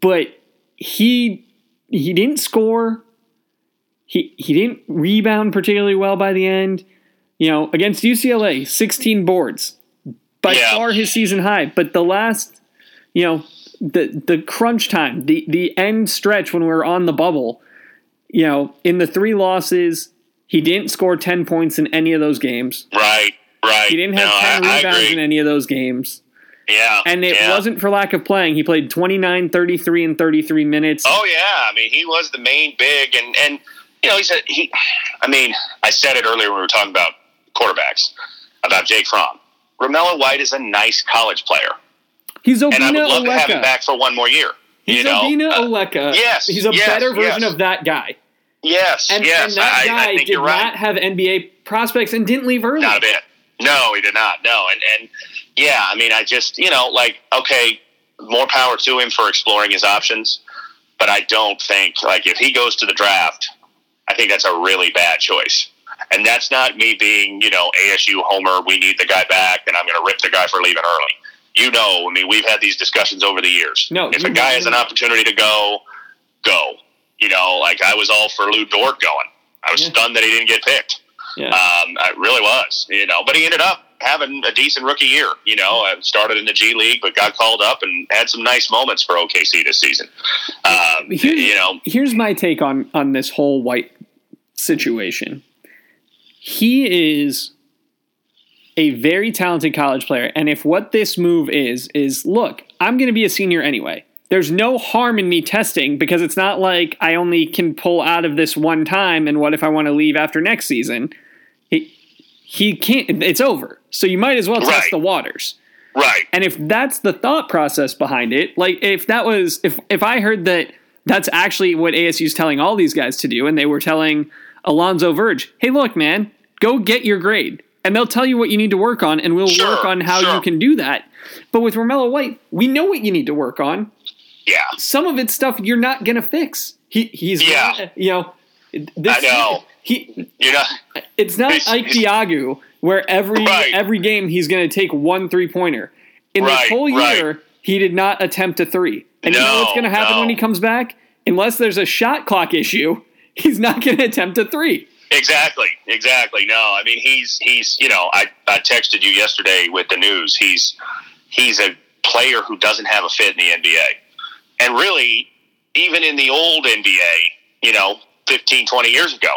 but he he didn't score he he didn't rebound particularly well by the end you know against UCLA 16 boards by Yeah. far his season high but the last you know the the crunch time the the end stretch when we were on the bubble you know in the three losses he didn't score 10 points in any of those games right. Right. he didn't have no, 10 I, I rebounds agree. in any of those games yeah. and it yeah. wasn't for lack of playing he played 29 33 and 33 minutes Oh yeah, I mean he was the main big, and and you know he said he. I mean I said it earlier when we were talking about quarterbacks about Jake Fromm. Romello White is a nice college player, he's and I would Obinna love to have him back for one more year. he's you know, Obinna Uh, Oleka yes, he's a yes, better version yes. of that guy yes, and, yes, and that I, guy I think did you're right. not have NBA prospects and didn't leave early Not a bit. No, he did not. No, and and yeah, I mean, I just you know like okay, more power to him for exploring his options, but I don't think like if he goes to the draft, I think that's a really bad choice. And that's not me being you know ASU homer. We need the guy back, and I'm going to rip the guy for leaving early. You know, I mean, we've had these discussions over the years. No, if a guy has an opportunity to go, go. You know, like I was all for Lu Dort going. I was Yeah. stunned that he didn't get picked. yeah Um, I really was, you know, but he ended up having a decent rookie year. You know, started in the G League, but got called up and had some nice moments for OKC this season. Um, Here's- you know, here's my take on on this whole white situation. He is a very talented college player, and if what this move is is look, I'm going to be a senior anyway. There's no harm in me testing because it's not like I only can pull out of this one time, and what if I want to leave after next season? He, he can't. It's over. So you might as well test Right. the waters. right? And if that's the thought process behind it, like if that was if if I heard that that's actually what ASU's telling all these guys to do, and they were telling Alonzo Verge, hey, look, man, go get your grade. And they'll tell you what you need to work on, and we'll Sure, work on how sure. you can do that. But with Romello White, we know what you need to work on. Yeah, Some of it's stuff you're not gonna fix. He he's Yeah. you know. This, I know. He you know, it's not He's- Ike Diogu where every Right. every game he's going to take one three pointer. In Right, this whole right. year, he did not attempt a three. And you know what's going to happen no. when he comes back? Unless there's a shot clock issue, (laughs) he's not going to attempt a three. exactly, exactly. No, I mean he's he's you know I I texted you yesterday with the news. He's he's a player who doesn't have a fit in the NBA, and really even in the old NBA, you know, 15, 20 years ago,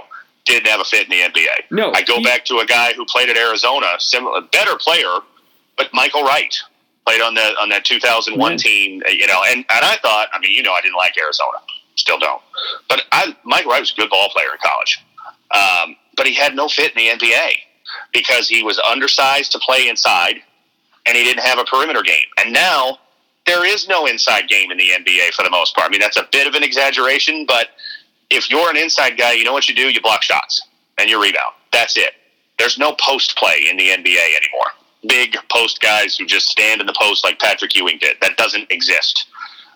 didn't have a fit in the NBA. No, I go he- back to a guy who played at Arizona, similar, better player, but Michael Wright played on that on that 2001 Yeah. team. uh, You know, and and I thought, I mean, you know, I didn't like Arizona, still don't, but I Michael Wright was a good ball player in college, um, but he had no fit in the NBA because he was undersized to play inside, and he didn't have a perimeter game. And now there is no inside game in the NBA for the most part. I mean, that's a bit of an exaggeration, but if you're an inside guy, you know what you do? You block shots and you rebound. That's it. There's no post play in the NBA anymore. Big post guys who just stand in the post like Patrick Ewing did. That doesn't exist.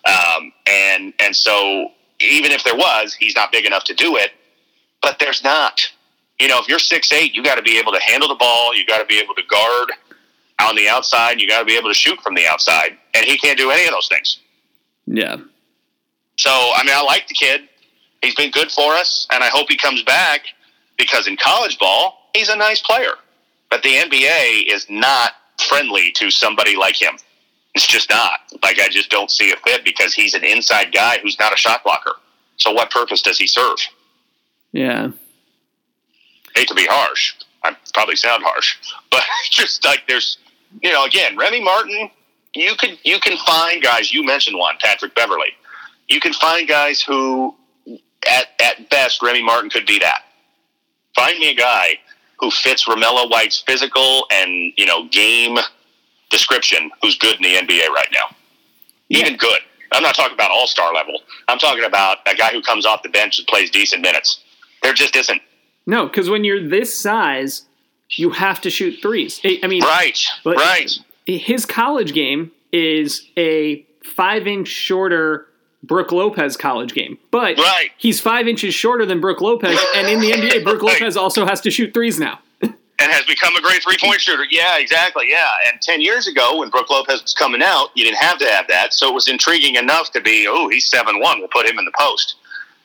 Um, and and so even if there was, he's not big enough to do it. But there's not. You know, if you're six eight, you got to be able to handle the ball. You got to be able to guard on the outside. You got to be able to shoot from the outside. And he can't do any of those things. Yeah. So, I mean, I like the kid. He's been good for us, and I hope he comes back because in college ball, he's a nice player. But the NBA is not friendly to somebody like him. It's just not. Like I just don't see a fit because he's an inside guy who's not a shot blocker. So what purpose does he serve? Yeah. Hate to be harsh. I probably sound harsh, (laughs) but just like there's, you know, again, Remy Martin. You could you can find guys. You mentioned one, Patrick Beverley. You can find guys who, at at best, Remy Martin could be that. Find me a guy who fits Romello White's physical and you know game description who's good in the NBA right now. Even good. I'm not talking about all star level. I'm talking about a guy who comes off the bench and plays decent minutes. There just isn't. No, because when you're this size, you have to shoot threes. I mean, Right. But- right. his college game is a five inch shorter Brooke Lopez college game, but Right. he's five inches shorter than Brooke Lopez, and in the NBA, (laughs) Brooke. Lopez also has to shoot threes now. and has become a great three point shooter. Yeah, exactly. Yeah. And 10 years ago, when Brooke Lopez was coming out, you didn't have to have that. So it was intriguing enough to be, oh, he's 7 1. We'll put him in the post.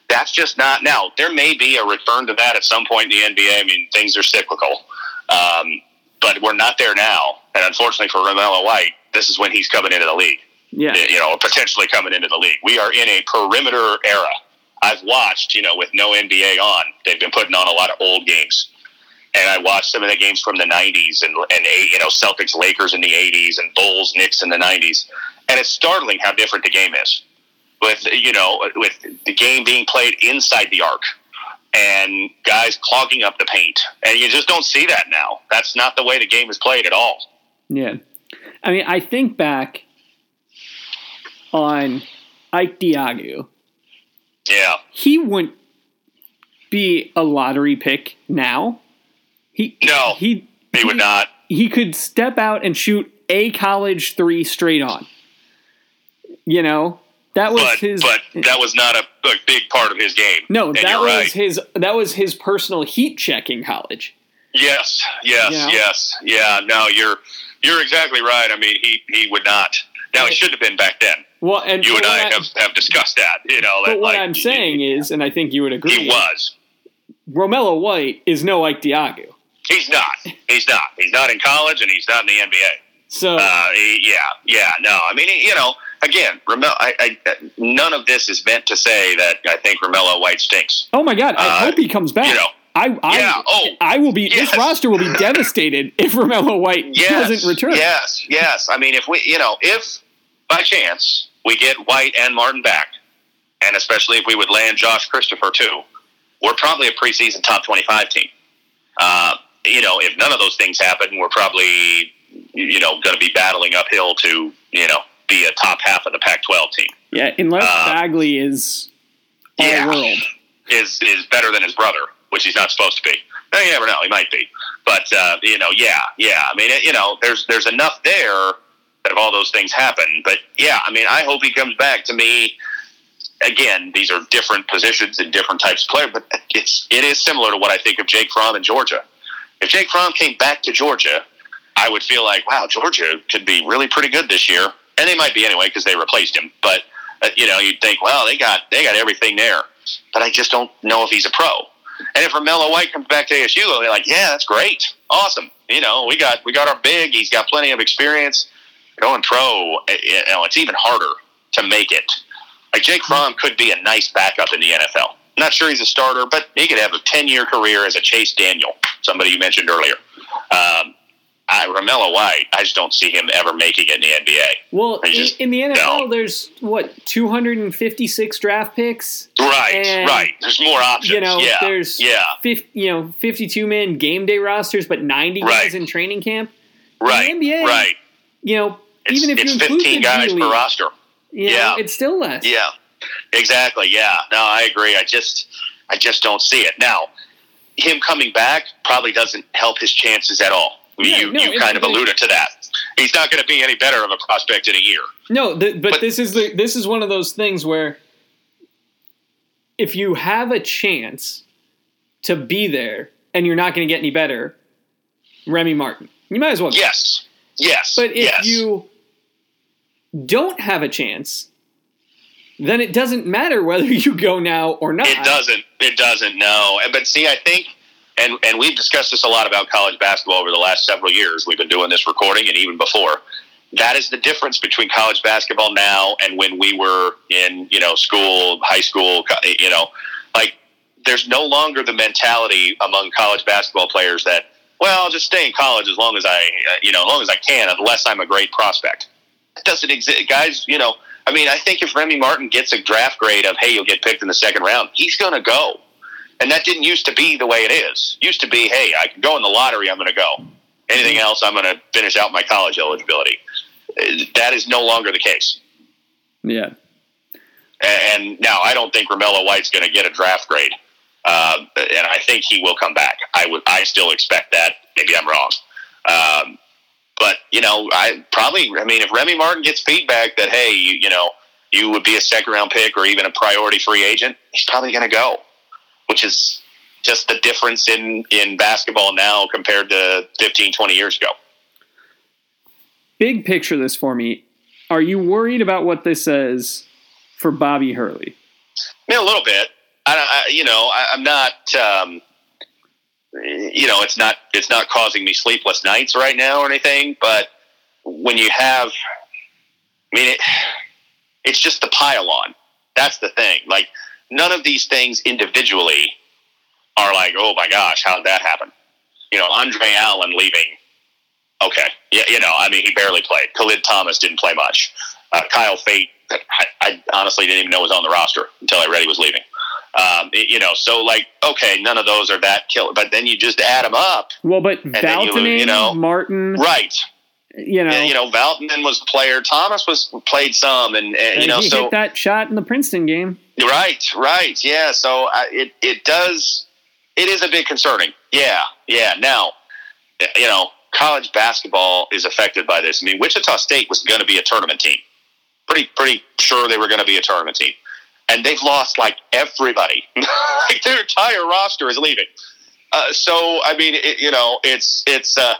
That's just not. Now, there may be a return to that at some point in the NBA. I mean, things are cyclical. Um, but we're not there now. And unfortunately for Romello White, this is when he's coming into the league Yeah, you know, potentially coming into the league. We are in a perimeter era. I've watched, you know, with no NBA on, they've been putting on a lot of old games. And I watched some of the games from the 90s and, and you know, Celtics, Lakers in the 80s and Bulls, Knicks in the 90s. And it's startling how different the game is. With, you know, with the game being played inside the arc and guys clogging up the paint. And you just don't see that now. That's not the way the game is played at all. yeah. I mean, I think back on Ike Diogu. Yeah. He wouldn't be a lottery pick now. He No. he He would not. he could step out and shoot a college three straight on. You know, that was but his. but that was not a, a big part of his game. no, And that was right. his. That was his personal heat check in college. Yes, yes, You know? yes, yeah. No, you're you're exactly right. I mean, he he would not. Now he should have been back then. Well, and You and I I- have, have discussed that. You know, that, But what like, I'm saying is, and I think you would agree, he was. Romello White is no Ike Diogu. He's not. He's not. He's not in college, and he's not in the NBA. So Uh, he- yeah, yeah. No, I mean, you know, again, Ramel. I, I, none of this is meant to say that I think Romello White stinks. Oh my God! I Uh, hope he comes back. you know, I, I, yeah, oh, I will be. yes. This roster will be devastated (laughs) if Romello White yes, doesn't return. Yes, yes. I mean, if we, you know, if by chance we get White and Martin back, and especially if we would land Josh Christopher too, we're probably a preseason top twenty-five team. Uh, you know, if none of those things happen, we're probably, you know, going to be battling uphill to, you know, be a top half of the Pac-12 team. Yeah, unless Uh, Bagley is all yeah. world. is is better than his brother, which he's not supposed to be. You never know; he might be. But uh, you know, yeah, yeah. I mean, it, you know, there's there's enough there that if all those things happen. But yeah, I mean, I hope he comes back. To me, again, these are different positions and different types of player, but it's it is similar to what I think of Jake Fromm in Georgia. If Jake Fromm came back to Georgia, I would feel like, wow, Georgia could be really pretty good this year, and they might be anyway because they replaced him. But uh, you know, you'd think, well, they got they got everything there, but I just don't know if he's a pro. And if Romello White comes back to ASU, they'll be like, yeah, that's great, awesome. You know, we got we got our big. He's got plenty of experience. Going pro, eh, you know, it's even harder to make it. Like Jake Fromm could be a nice backup in the NFL. Not sure he's a starter, but he could have a ten-year career as a Chase Daniel, somebody you mentioned earlier. Um, I, Romello White, I just don't see him ever making it in the NBA. Well, in, just in the NFL, don't. there's what 256 draft picks. Right, And, right. There's more options. You know, yeah, there's yeah, 50, you know 52 man game day rosters, but 90 Right. guys in training camp. right, NBA, right. You know, It's, even if it's you include 15 the guys per roster. you know, Yeah. it's still less. Yeah, exactly. Yeah, no, I agree. I just, I just don't see it now. Him coming back probably doesn't help his chances at all. Yeah, you no, you kind of alluded to that. He's not going to be any better of a prospect in a year. No, th- but, But- this is the this is one of those things where if you have a chance to be there and you're not going to get any better, Remy Martin, you might as well. go. Yes, yes, But if yes. you don't have a chance, then it doesn't matter whether (laughs) you go now or not. It doesn't. It doesn't. No. But see, I think, and and we've discussed this a lot about college basketball over the last several years. We've been doing this recording, and even before. that is the difference between college basketball now and when we were in you know school, high school. You know, like there's no longer the mentality among college basketball players that well, I'll just stay in college as long as I uh, you know as long as I can, unless I'm a great prospect. It doesn't exist, guys. You know, I mean, I think if Remy Martin gets a draft grade of hey, you'll get picked in the second round, he's going to go. And that didn't used to be the way it is. Used to be, hey, I can go in the lottery, I'm going to go. Anything else, I'm going to finish out my college eligibility. That is no longer the case. Yeah. And now I don't think Romello White's going to get a draft grade, uh, and I think he will come back. I would, I still expect that. Maybe I'm wrong, um, but you know, I probably. I mean, if Remy Martin gets feedback that hey, you, you know, you would be a second round pick or even a priority free agent, he's probably going to go, which is just the difference in in basketball now compared to 15, 20 years ago big picture this for me. Are you worried about what this says for Bobby Hurley? Yeah, a little bit. I, I you know, I, am not. Um, you know, it's not it's not causing me sleepless nights right now or anything. But when you have, I mean, it, it's just the pile on. That's the thing. Like none of these things individually are like, oh my gosh, how did that happen? You know, Andre Allen leaving Okay. Yeah, you know, I mean, he barely played. Khalid Thomas didn't play much. Uh, Kyle Fate, I, I, honestly didn't even know was on the roster until I read he was leaving. Um, it, you know, so like, okay, none of those are that killer, but then you just add them up. Well, but Valtonen, you, you know, Martin, right? You know, and, you know, Valtonen was player. Thomas was played some, and, and, and you know, he so hit that shot in the Princeton game. Right, right, yeah. So it it does. It is a bit concerning. Yeah, yeah. Now, you know, college basketball is affected by this. I mean, Wichita State was going to be a tournament team. Pretty, pretty sure they were going to be a tournament team, and they've lost like everybody. (laughs) like their entire roster is leaving. Uh, so, I mean, it, you know, it's it's uh,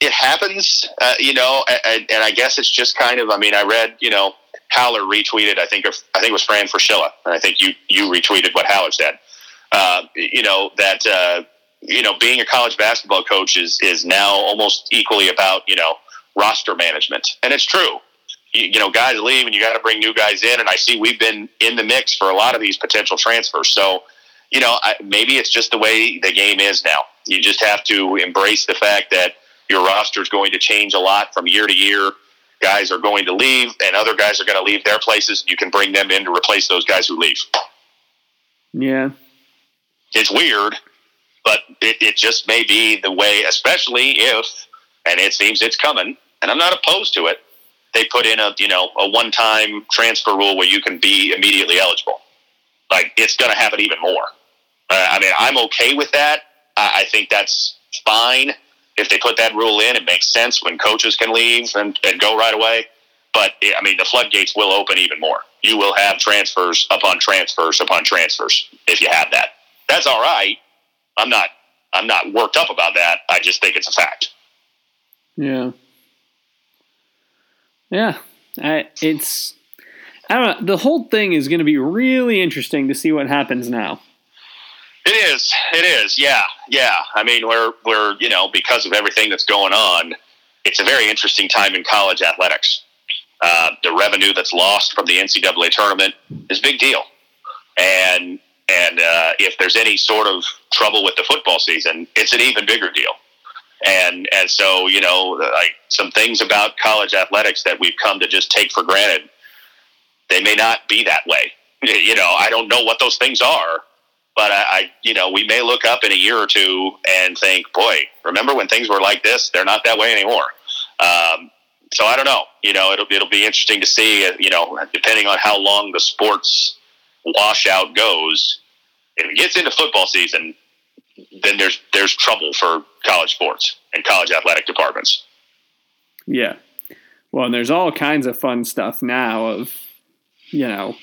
it happens. Uh, you know, and, and I guess it's just kind of. I mean, I read, you know, Howler retweeted. I think I think it was Fran Fraschilla, and I think you you retweeted what Howler said. Uh, you know that uh, you know, being a college basketball coach is is now almost equally about you know roster management, and it's true. You, you know, guys leave, and you got to bring new guys in. And I see we've been in the mix for a lot of these potential transfers. So, you know, I, maybe it's just the way the game is now. You just have to embrace the fact that your roster is going to change a lot from year to year. Guys are going to leave, and other guys are going to leave their places. You can bring them in to replace those guys who leave. Yeah, it's weird but it, it just may be the way, especially if, and it seems it's coming, and I'm not opposed to it. They put in a you know a one time transfer rule where you can be immediately eligible. Like it's going to happen even more. Uh, I mean, I'm okay with that. I, I think that's fine if they put that rule in. It makes sense when coaches can leave and, and go right away. But I mean, the floodgates will open even more. You will have transfers upon transfers upon transfers if you have that. That's all right. I'm not I'm not worked up about that. I just think it's a fact. Yeah. Yeah. I, it's I don't know. The whole thing is going to be really interesting to see what happens now. It is. It is. Yeah. Yeah. I mean, we're we're you know because of everything that's going on, it's a very interesting time in college athletics. Uh, the revenue that's lost from the NCAA tournament is a big deal, and and uh, if there's any sort of trouble with the football season, it's an even bigger deal. And and so you know, like some things about college athletics that we've come to just take for granted, they may not be that way. (laughs) You know, I don't know what those things are, but I, I you know, we may look up in a year or two and think, boy, remember when things were like this? They're not that way anymore. Um, so I don't know. You know, it'll it'll be interesting to see. You know, depending on how long the sports washout goes, if it gets into football season, then there's there's trouble for college sports and college athletic departments. Yeah. Well, and there's all kinds of fun stuff now of, you know,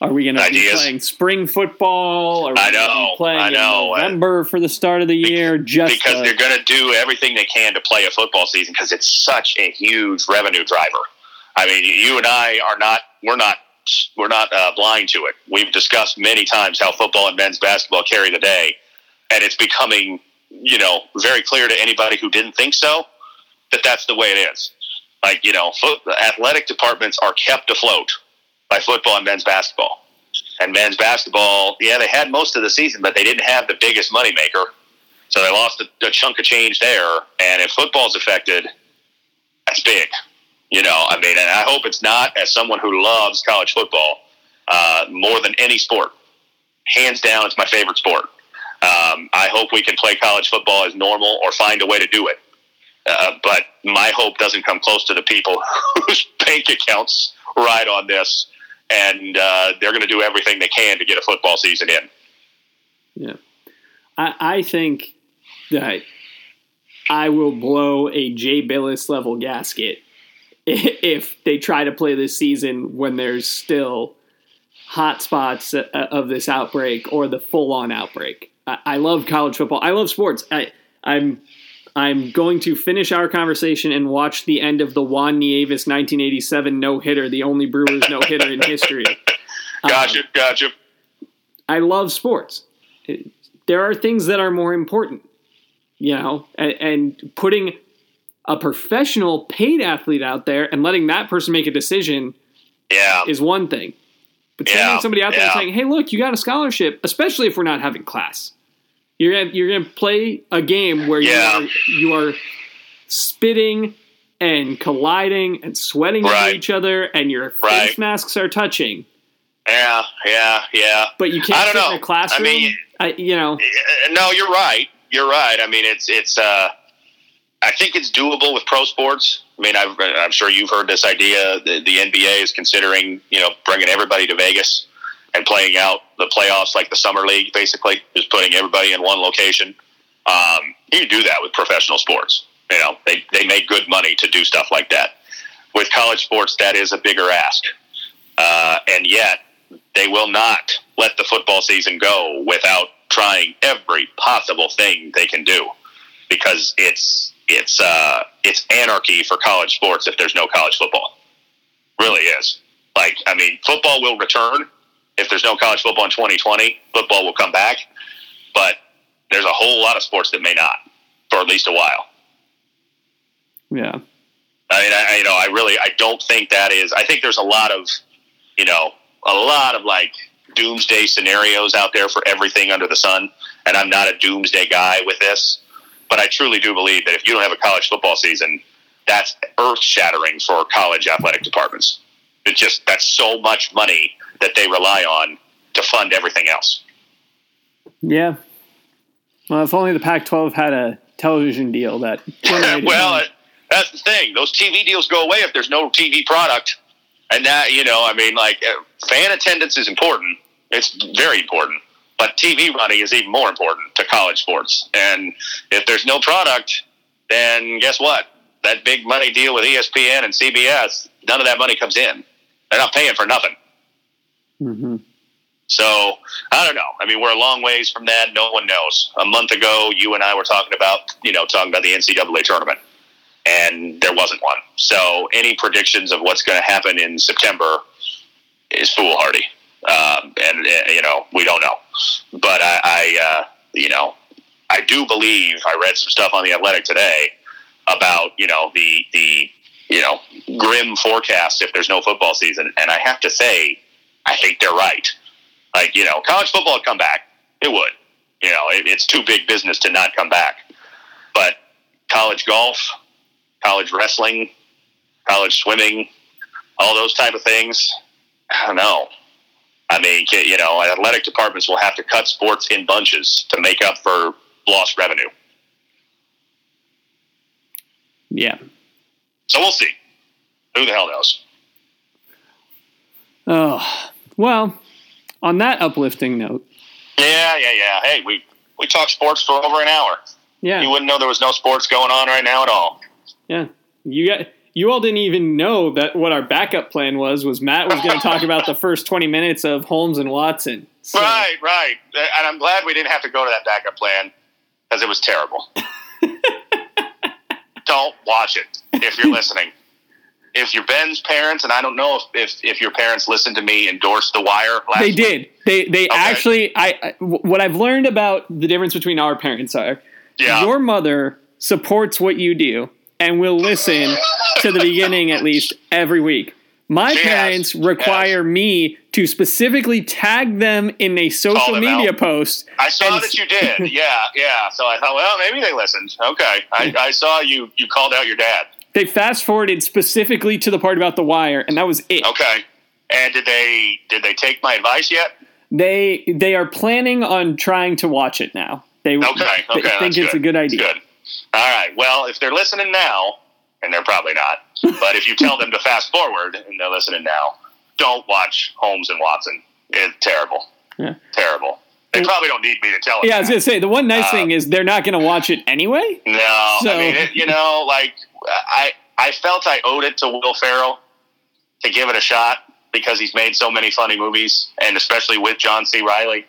are we going to be playing spring football? Are we I know. Playing I know. In November for the start of the year, just because to, they're going to do everything they can to play a football season because it's such a huge revenue driver. I mean, you and I are not. We're not we're not uh, blind to it. We've discussed many times how football and men's basketball carry the day, and it's becoming, you know, very clear to anybody who didn't think so that that's the way it is. Like you know, foot, athletic departments are kept afloat by football and men's basketball. And men's basketball, yeah, they had most of the season, but they didn't have the biggest moneymaker. So they lost a, a chunk of change there. And if football's affected, that's big. You know, I mean, and I hope it's not as someone who loves college football uh, more than any sport. Hands down, it's my favorite sport. Um, I hope we can play college football as normal or find a way to do it. Uh, but my hope doesn't come close to the people (laughs) whose bank accounts ride on this, and uh, they're going to do everything they can to get a football season in. Yeah, I, I think that I will blow a Jay Bilas level gasket (laughs) if they try to play this season when there's still hot spots uh, of this outbreak or the full on outbreak. I, I love college football. I love sports. I, I'm I'm going to finish our conversation and watch the end of the Juan Nieves 1987 no hitter, the only Brewers no hitter in history. (laughs) Gotcha, um, gotcha. I love sports. There are things that are more important, you know, and, and putting a professional paid athlete out there and letting that person make a decision yeah. is one thing. But sending yeah, somebody out there yeah. saying, hey, look, you got a scholarship, especially if we're not having class. You're gonna, you're going to play a game where yeah. you, are, you are spitting and colliding and sweating right. into each other and your face right. masks are touching. Yeah, yeah, yeah. But you can't sit know. in a classroom. I mean, I, you know. No, you're right. You're right. I mean, it's it's. uh I think it's doable with pro sports. I mean, i am sure you've heard this idea. The, the, NBA is considering, you know, bringing everybody to Vegas and playing out the playoffs like the summer league, basically, just putting everybody in one location. Um, you do that with professional sports. You know, they, they make good money to do stuff like that. With college sports, that is a bigger ask. Uh, and yet, they will not let the football season go without trying every possible thing they can do because it's it's uh, it's anarchy for college sports if there's no college football. Really is. Like, I mean, football will return if there's no college football in 2020. Football will come back, but there's a whole lot of sports that may not for at least a while. Yeah. I mean, I, you know, I really, I don't think that is. I think there's a lot of, you know, a lot of like doomsday scenarios out there for everything under the sun, and I'm not a doomsday guy with this. But I truly do believe that if you don't have a college football season, that's earth shattering for college athletic departments. It's just that's so much money that they rely on to fund everything else. Yeah. Well, if only the Pac-12 had a television deal that. (laughs) well, that's the thing; those TV deals go away if there's no TV product, and that you know, I mean, like uh, fan attendance is important. It's very important. But TV money is even more important to college sports. And if there's no product, then guess what? That big money deal with ESPN and CBS, none of that money comes in. They're not paying for nothing. Mm-hmm. So I don't know. I mean, we're a long ways from that. No one knows. A month ago, you and I were talking about, you know, talking about the NCAA tournament, and there wasn't one. So any predictions of what's going to happen in September is foolhardy. Um, and uh, you know, we don't know. But I, I uh, you know, I do believe I read some stuff on the Athletic today about you know the the you know grim forecast if there's no football season, and I have to say, I think they're right. Like you know, college football would come back. It would. You know, it, it's too big business to not come back. But college golf, college wrestling, college swimming, all those type of things. I don't know. I mean, you know, athletic departments will have to cut sports in bunches to make up for lost revenue. Yeah. So we'll see. Who the hell knows? Oh, well, on that uplifting note. Yeah, yeah, yeah. Hey, we, we talked sports for over an hour. Yeah. You wouldn't know there was no sports going on right now at all. Yeah. You got you all didn't even know that what our backup plan was was Matt was going to talk about the (laughs) first 20 minutes of Holmes and Watson. So. Right, right. And I'm glad we didn't have to go to that backup plan because it was terrible. (laughs) don't watch it if you're (laughs) listening. If you're Ben's parents, and I don't know if, if, if your parents listened to me endorse The Wire. they week. did. They they okay. actually. I, I what I've learned about the difference between our parents are. Yeah. Your mother supports what you do and will listen to the beginning at least every week. My She has. parents require me to specifically tag them in a social media out. post. I saw And- that you did. (laughs) Yeah, yeah. So I thought, well, maybe they listened. Okay. I, I saw you. You called out your dad. They fast forwarded specifically to the part about the wire, and that was it. Okay. And did they did they take my advice yet? They they are planning on trying to watch it now. They, Okay. they Okay. think that's it's a good idea. Good. All right. Well, if they're listening now, and they're probably not, but if you tell them to fast forward and they're listening now, don't watch Holmes and Watson. It's terrible. Yeah. Terrible. They probably don't need me to tell them. Yeah, I was gonna say the one nice Uh, thing is they're not gonna watch it anyway. No, So- I mean, it, you know, like I, I felt I owed it to Will Ferrell to give it a shot because he's made so many funny movies, and especially with John C. Reilly,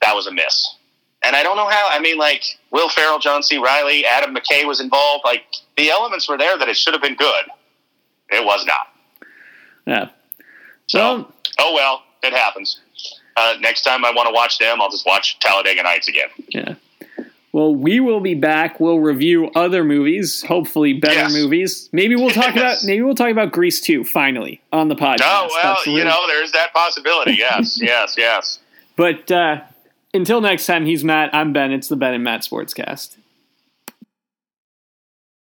that was a miss. And I don't know how. I mean, like Will Ferrell, John C. Reilly, Adam McKay was involved. Like the elements were there that it should have been good. It was not. Yeah. So, Well, oh well, it happens. Uh, next time I want to watch them, I'll just watch Talladega Nights again. yeah. Well, we will be back. We'll review other movies, hopefully better Yes. movies. Maybe we'll talk (laughs) about maybe we'll talk about Grease 2 finally on the podcast. Oh well, That's you really- know, there's that possibility. Yes, (laughs) yes, yes. But uh, until next time, he's Matt. I'm Ben. It's the Ben and Matt Sportscast.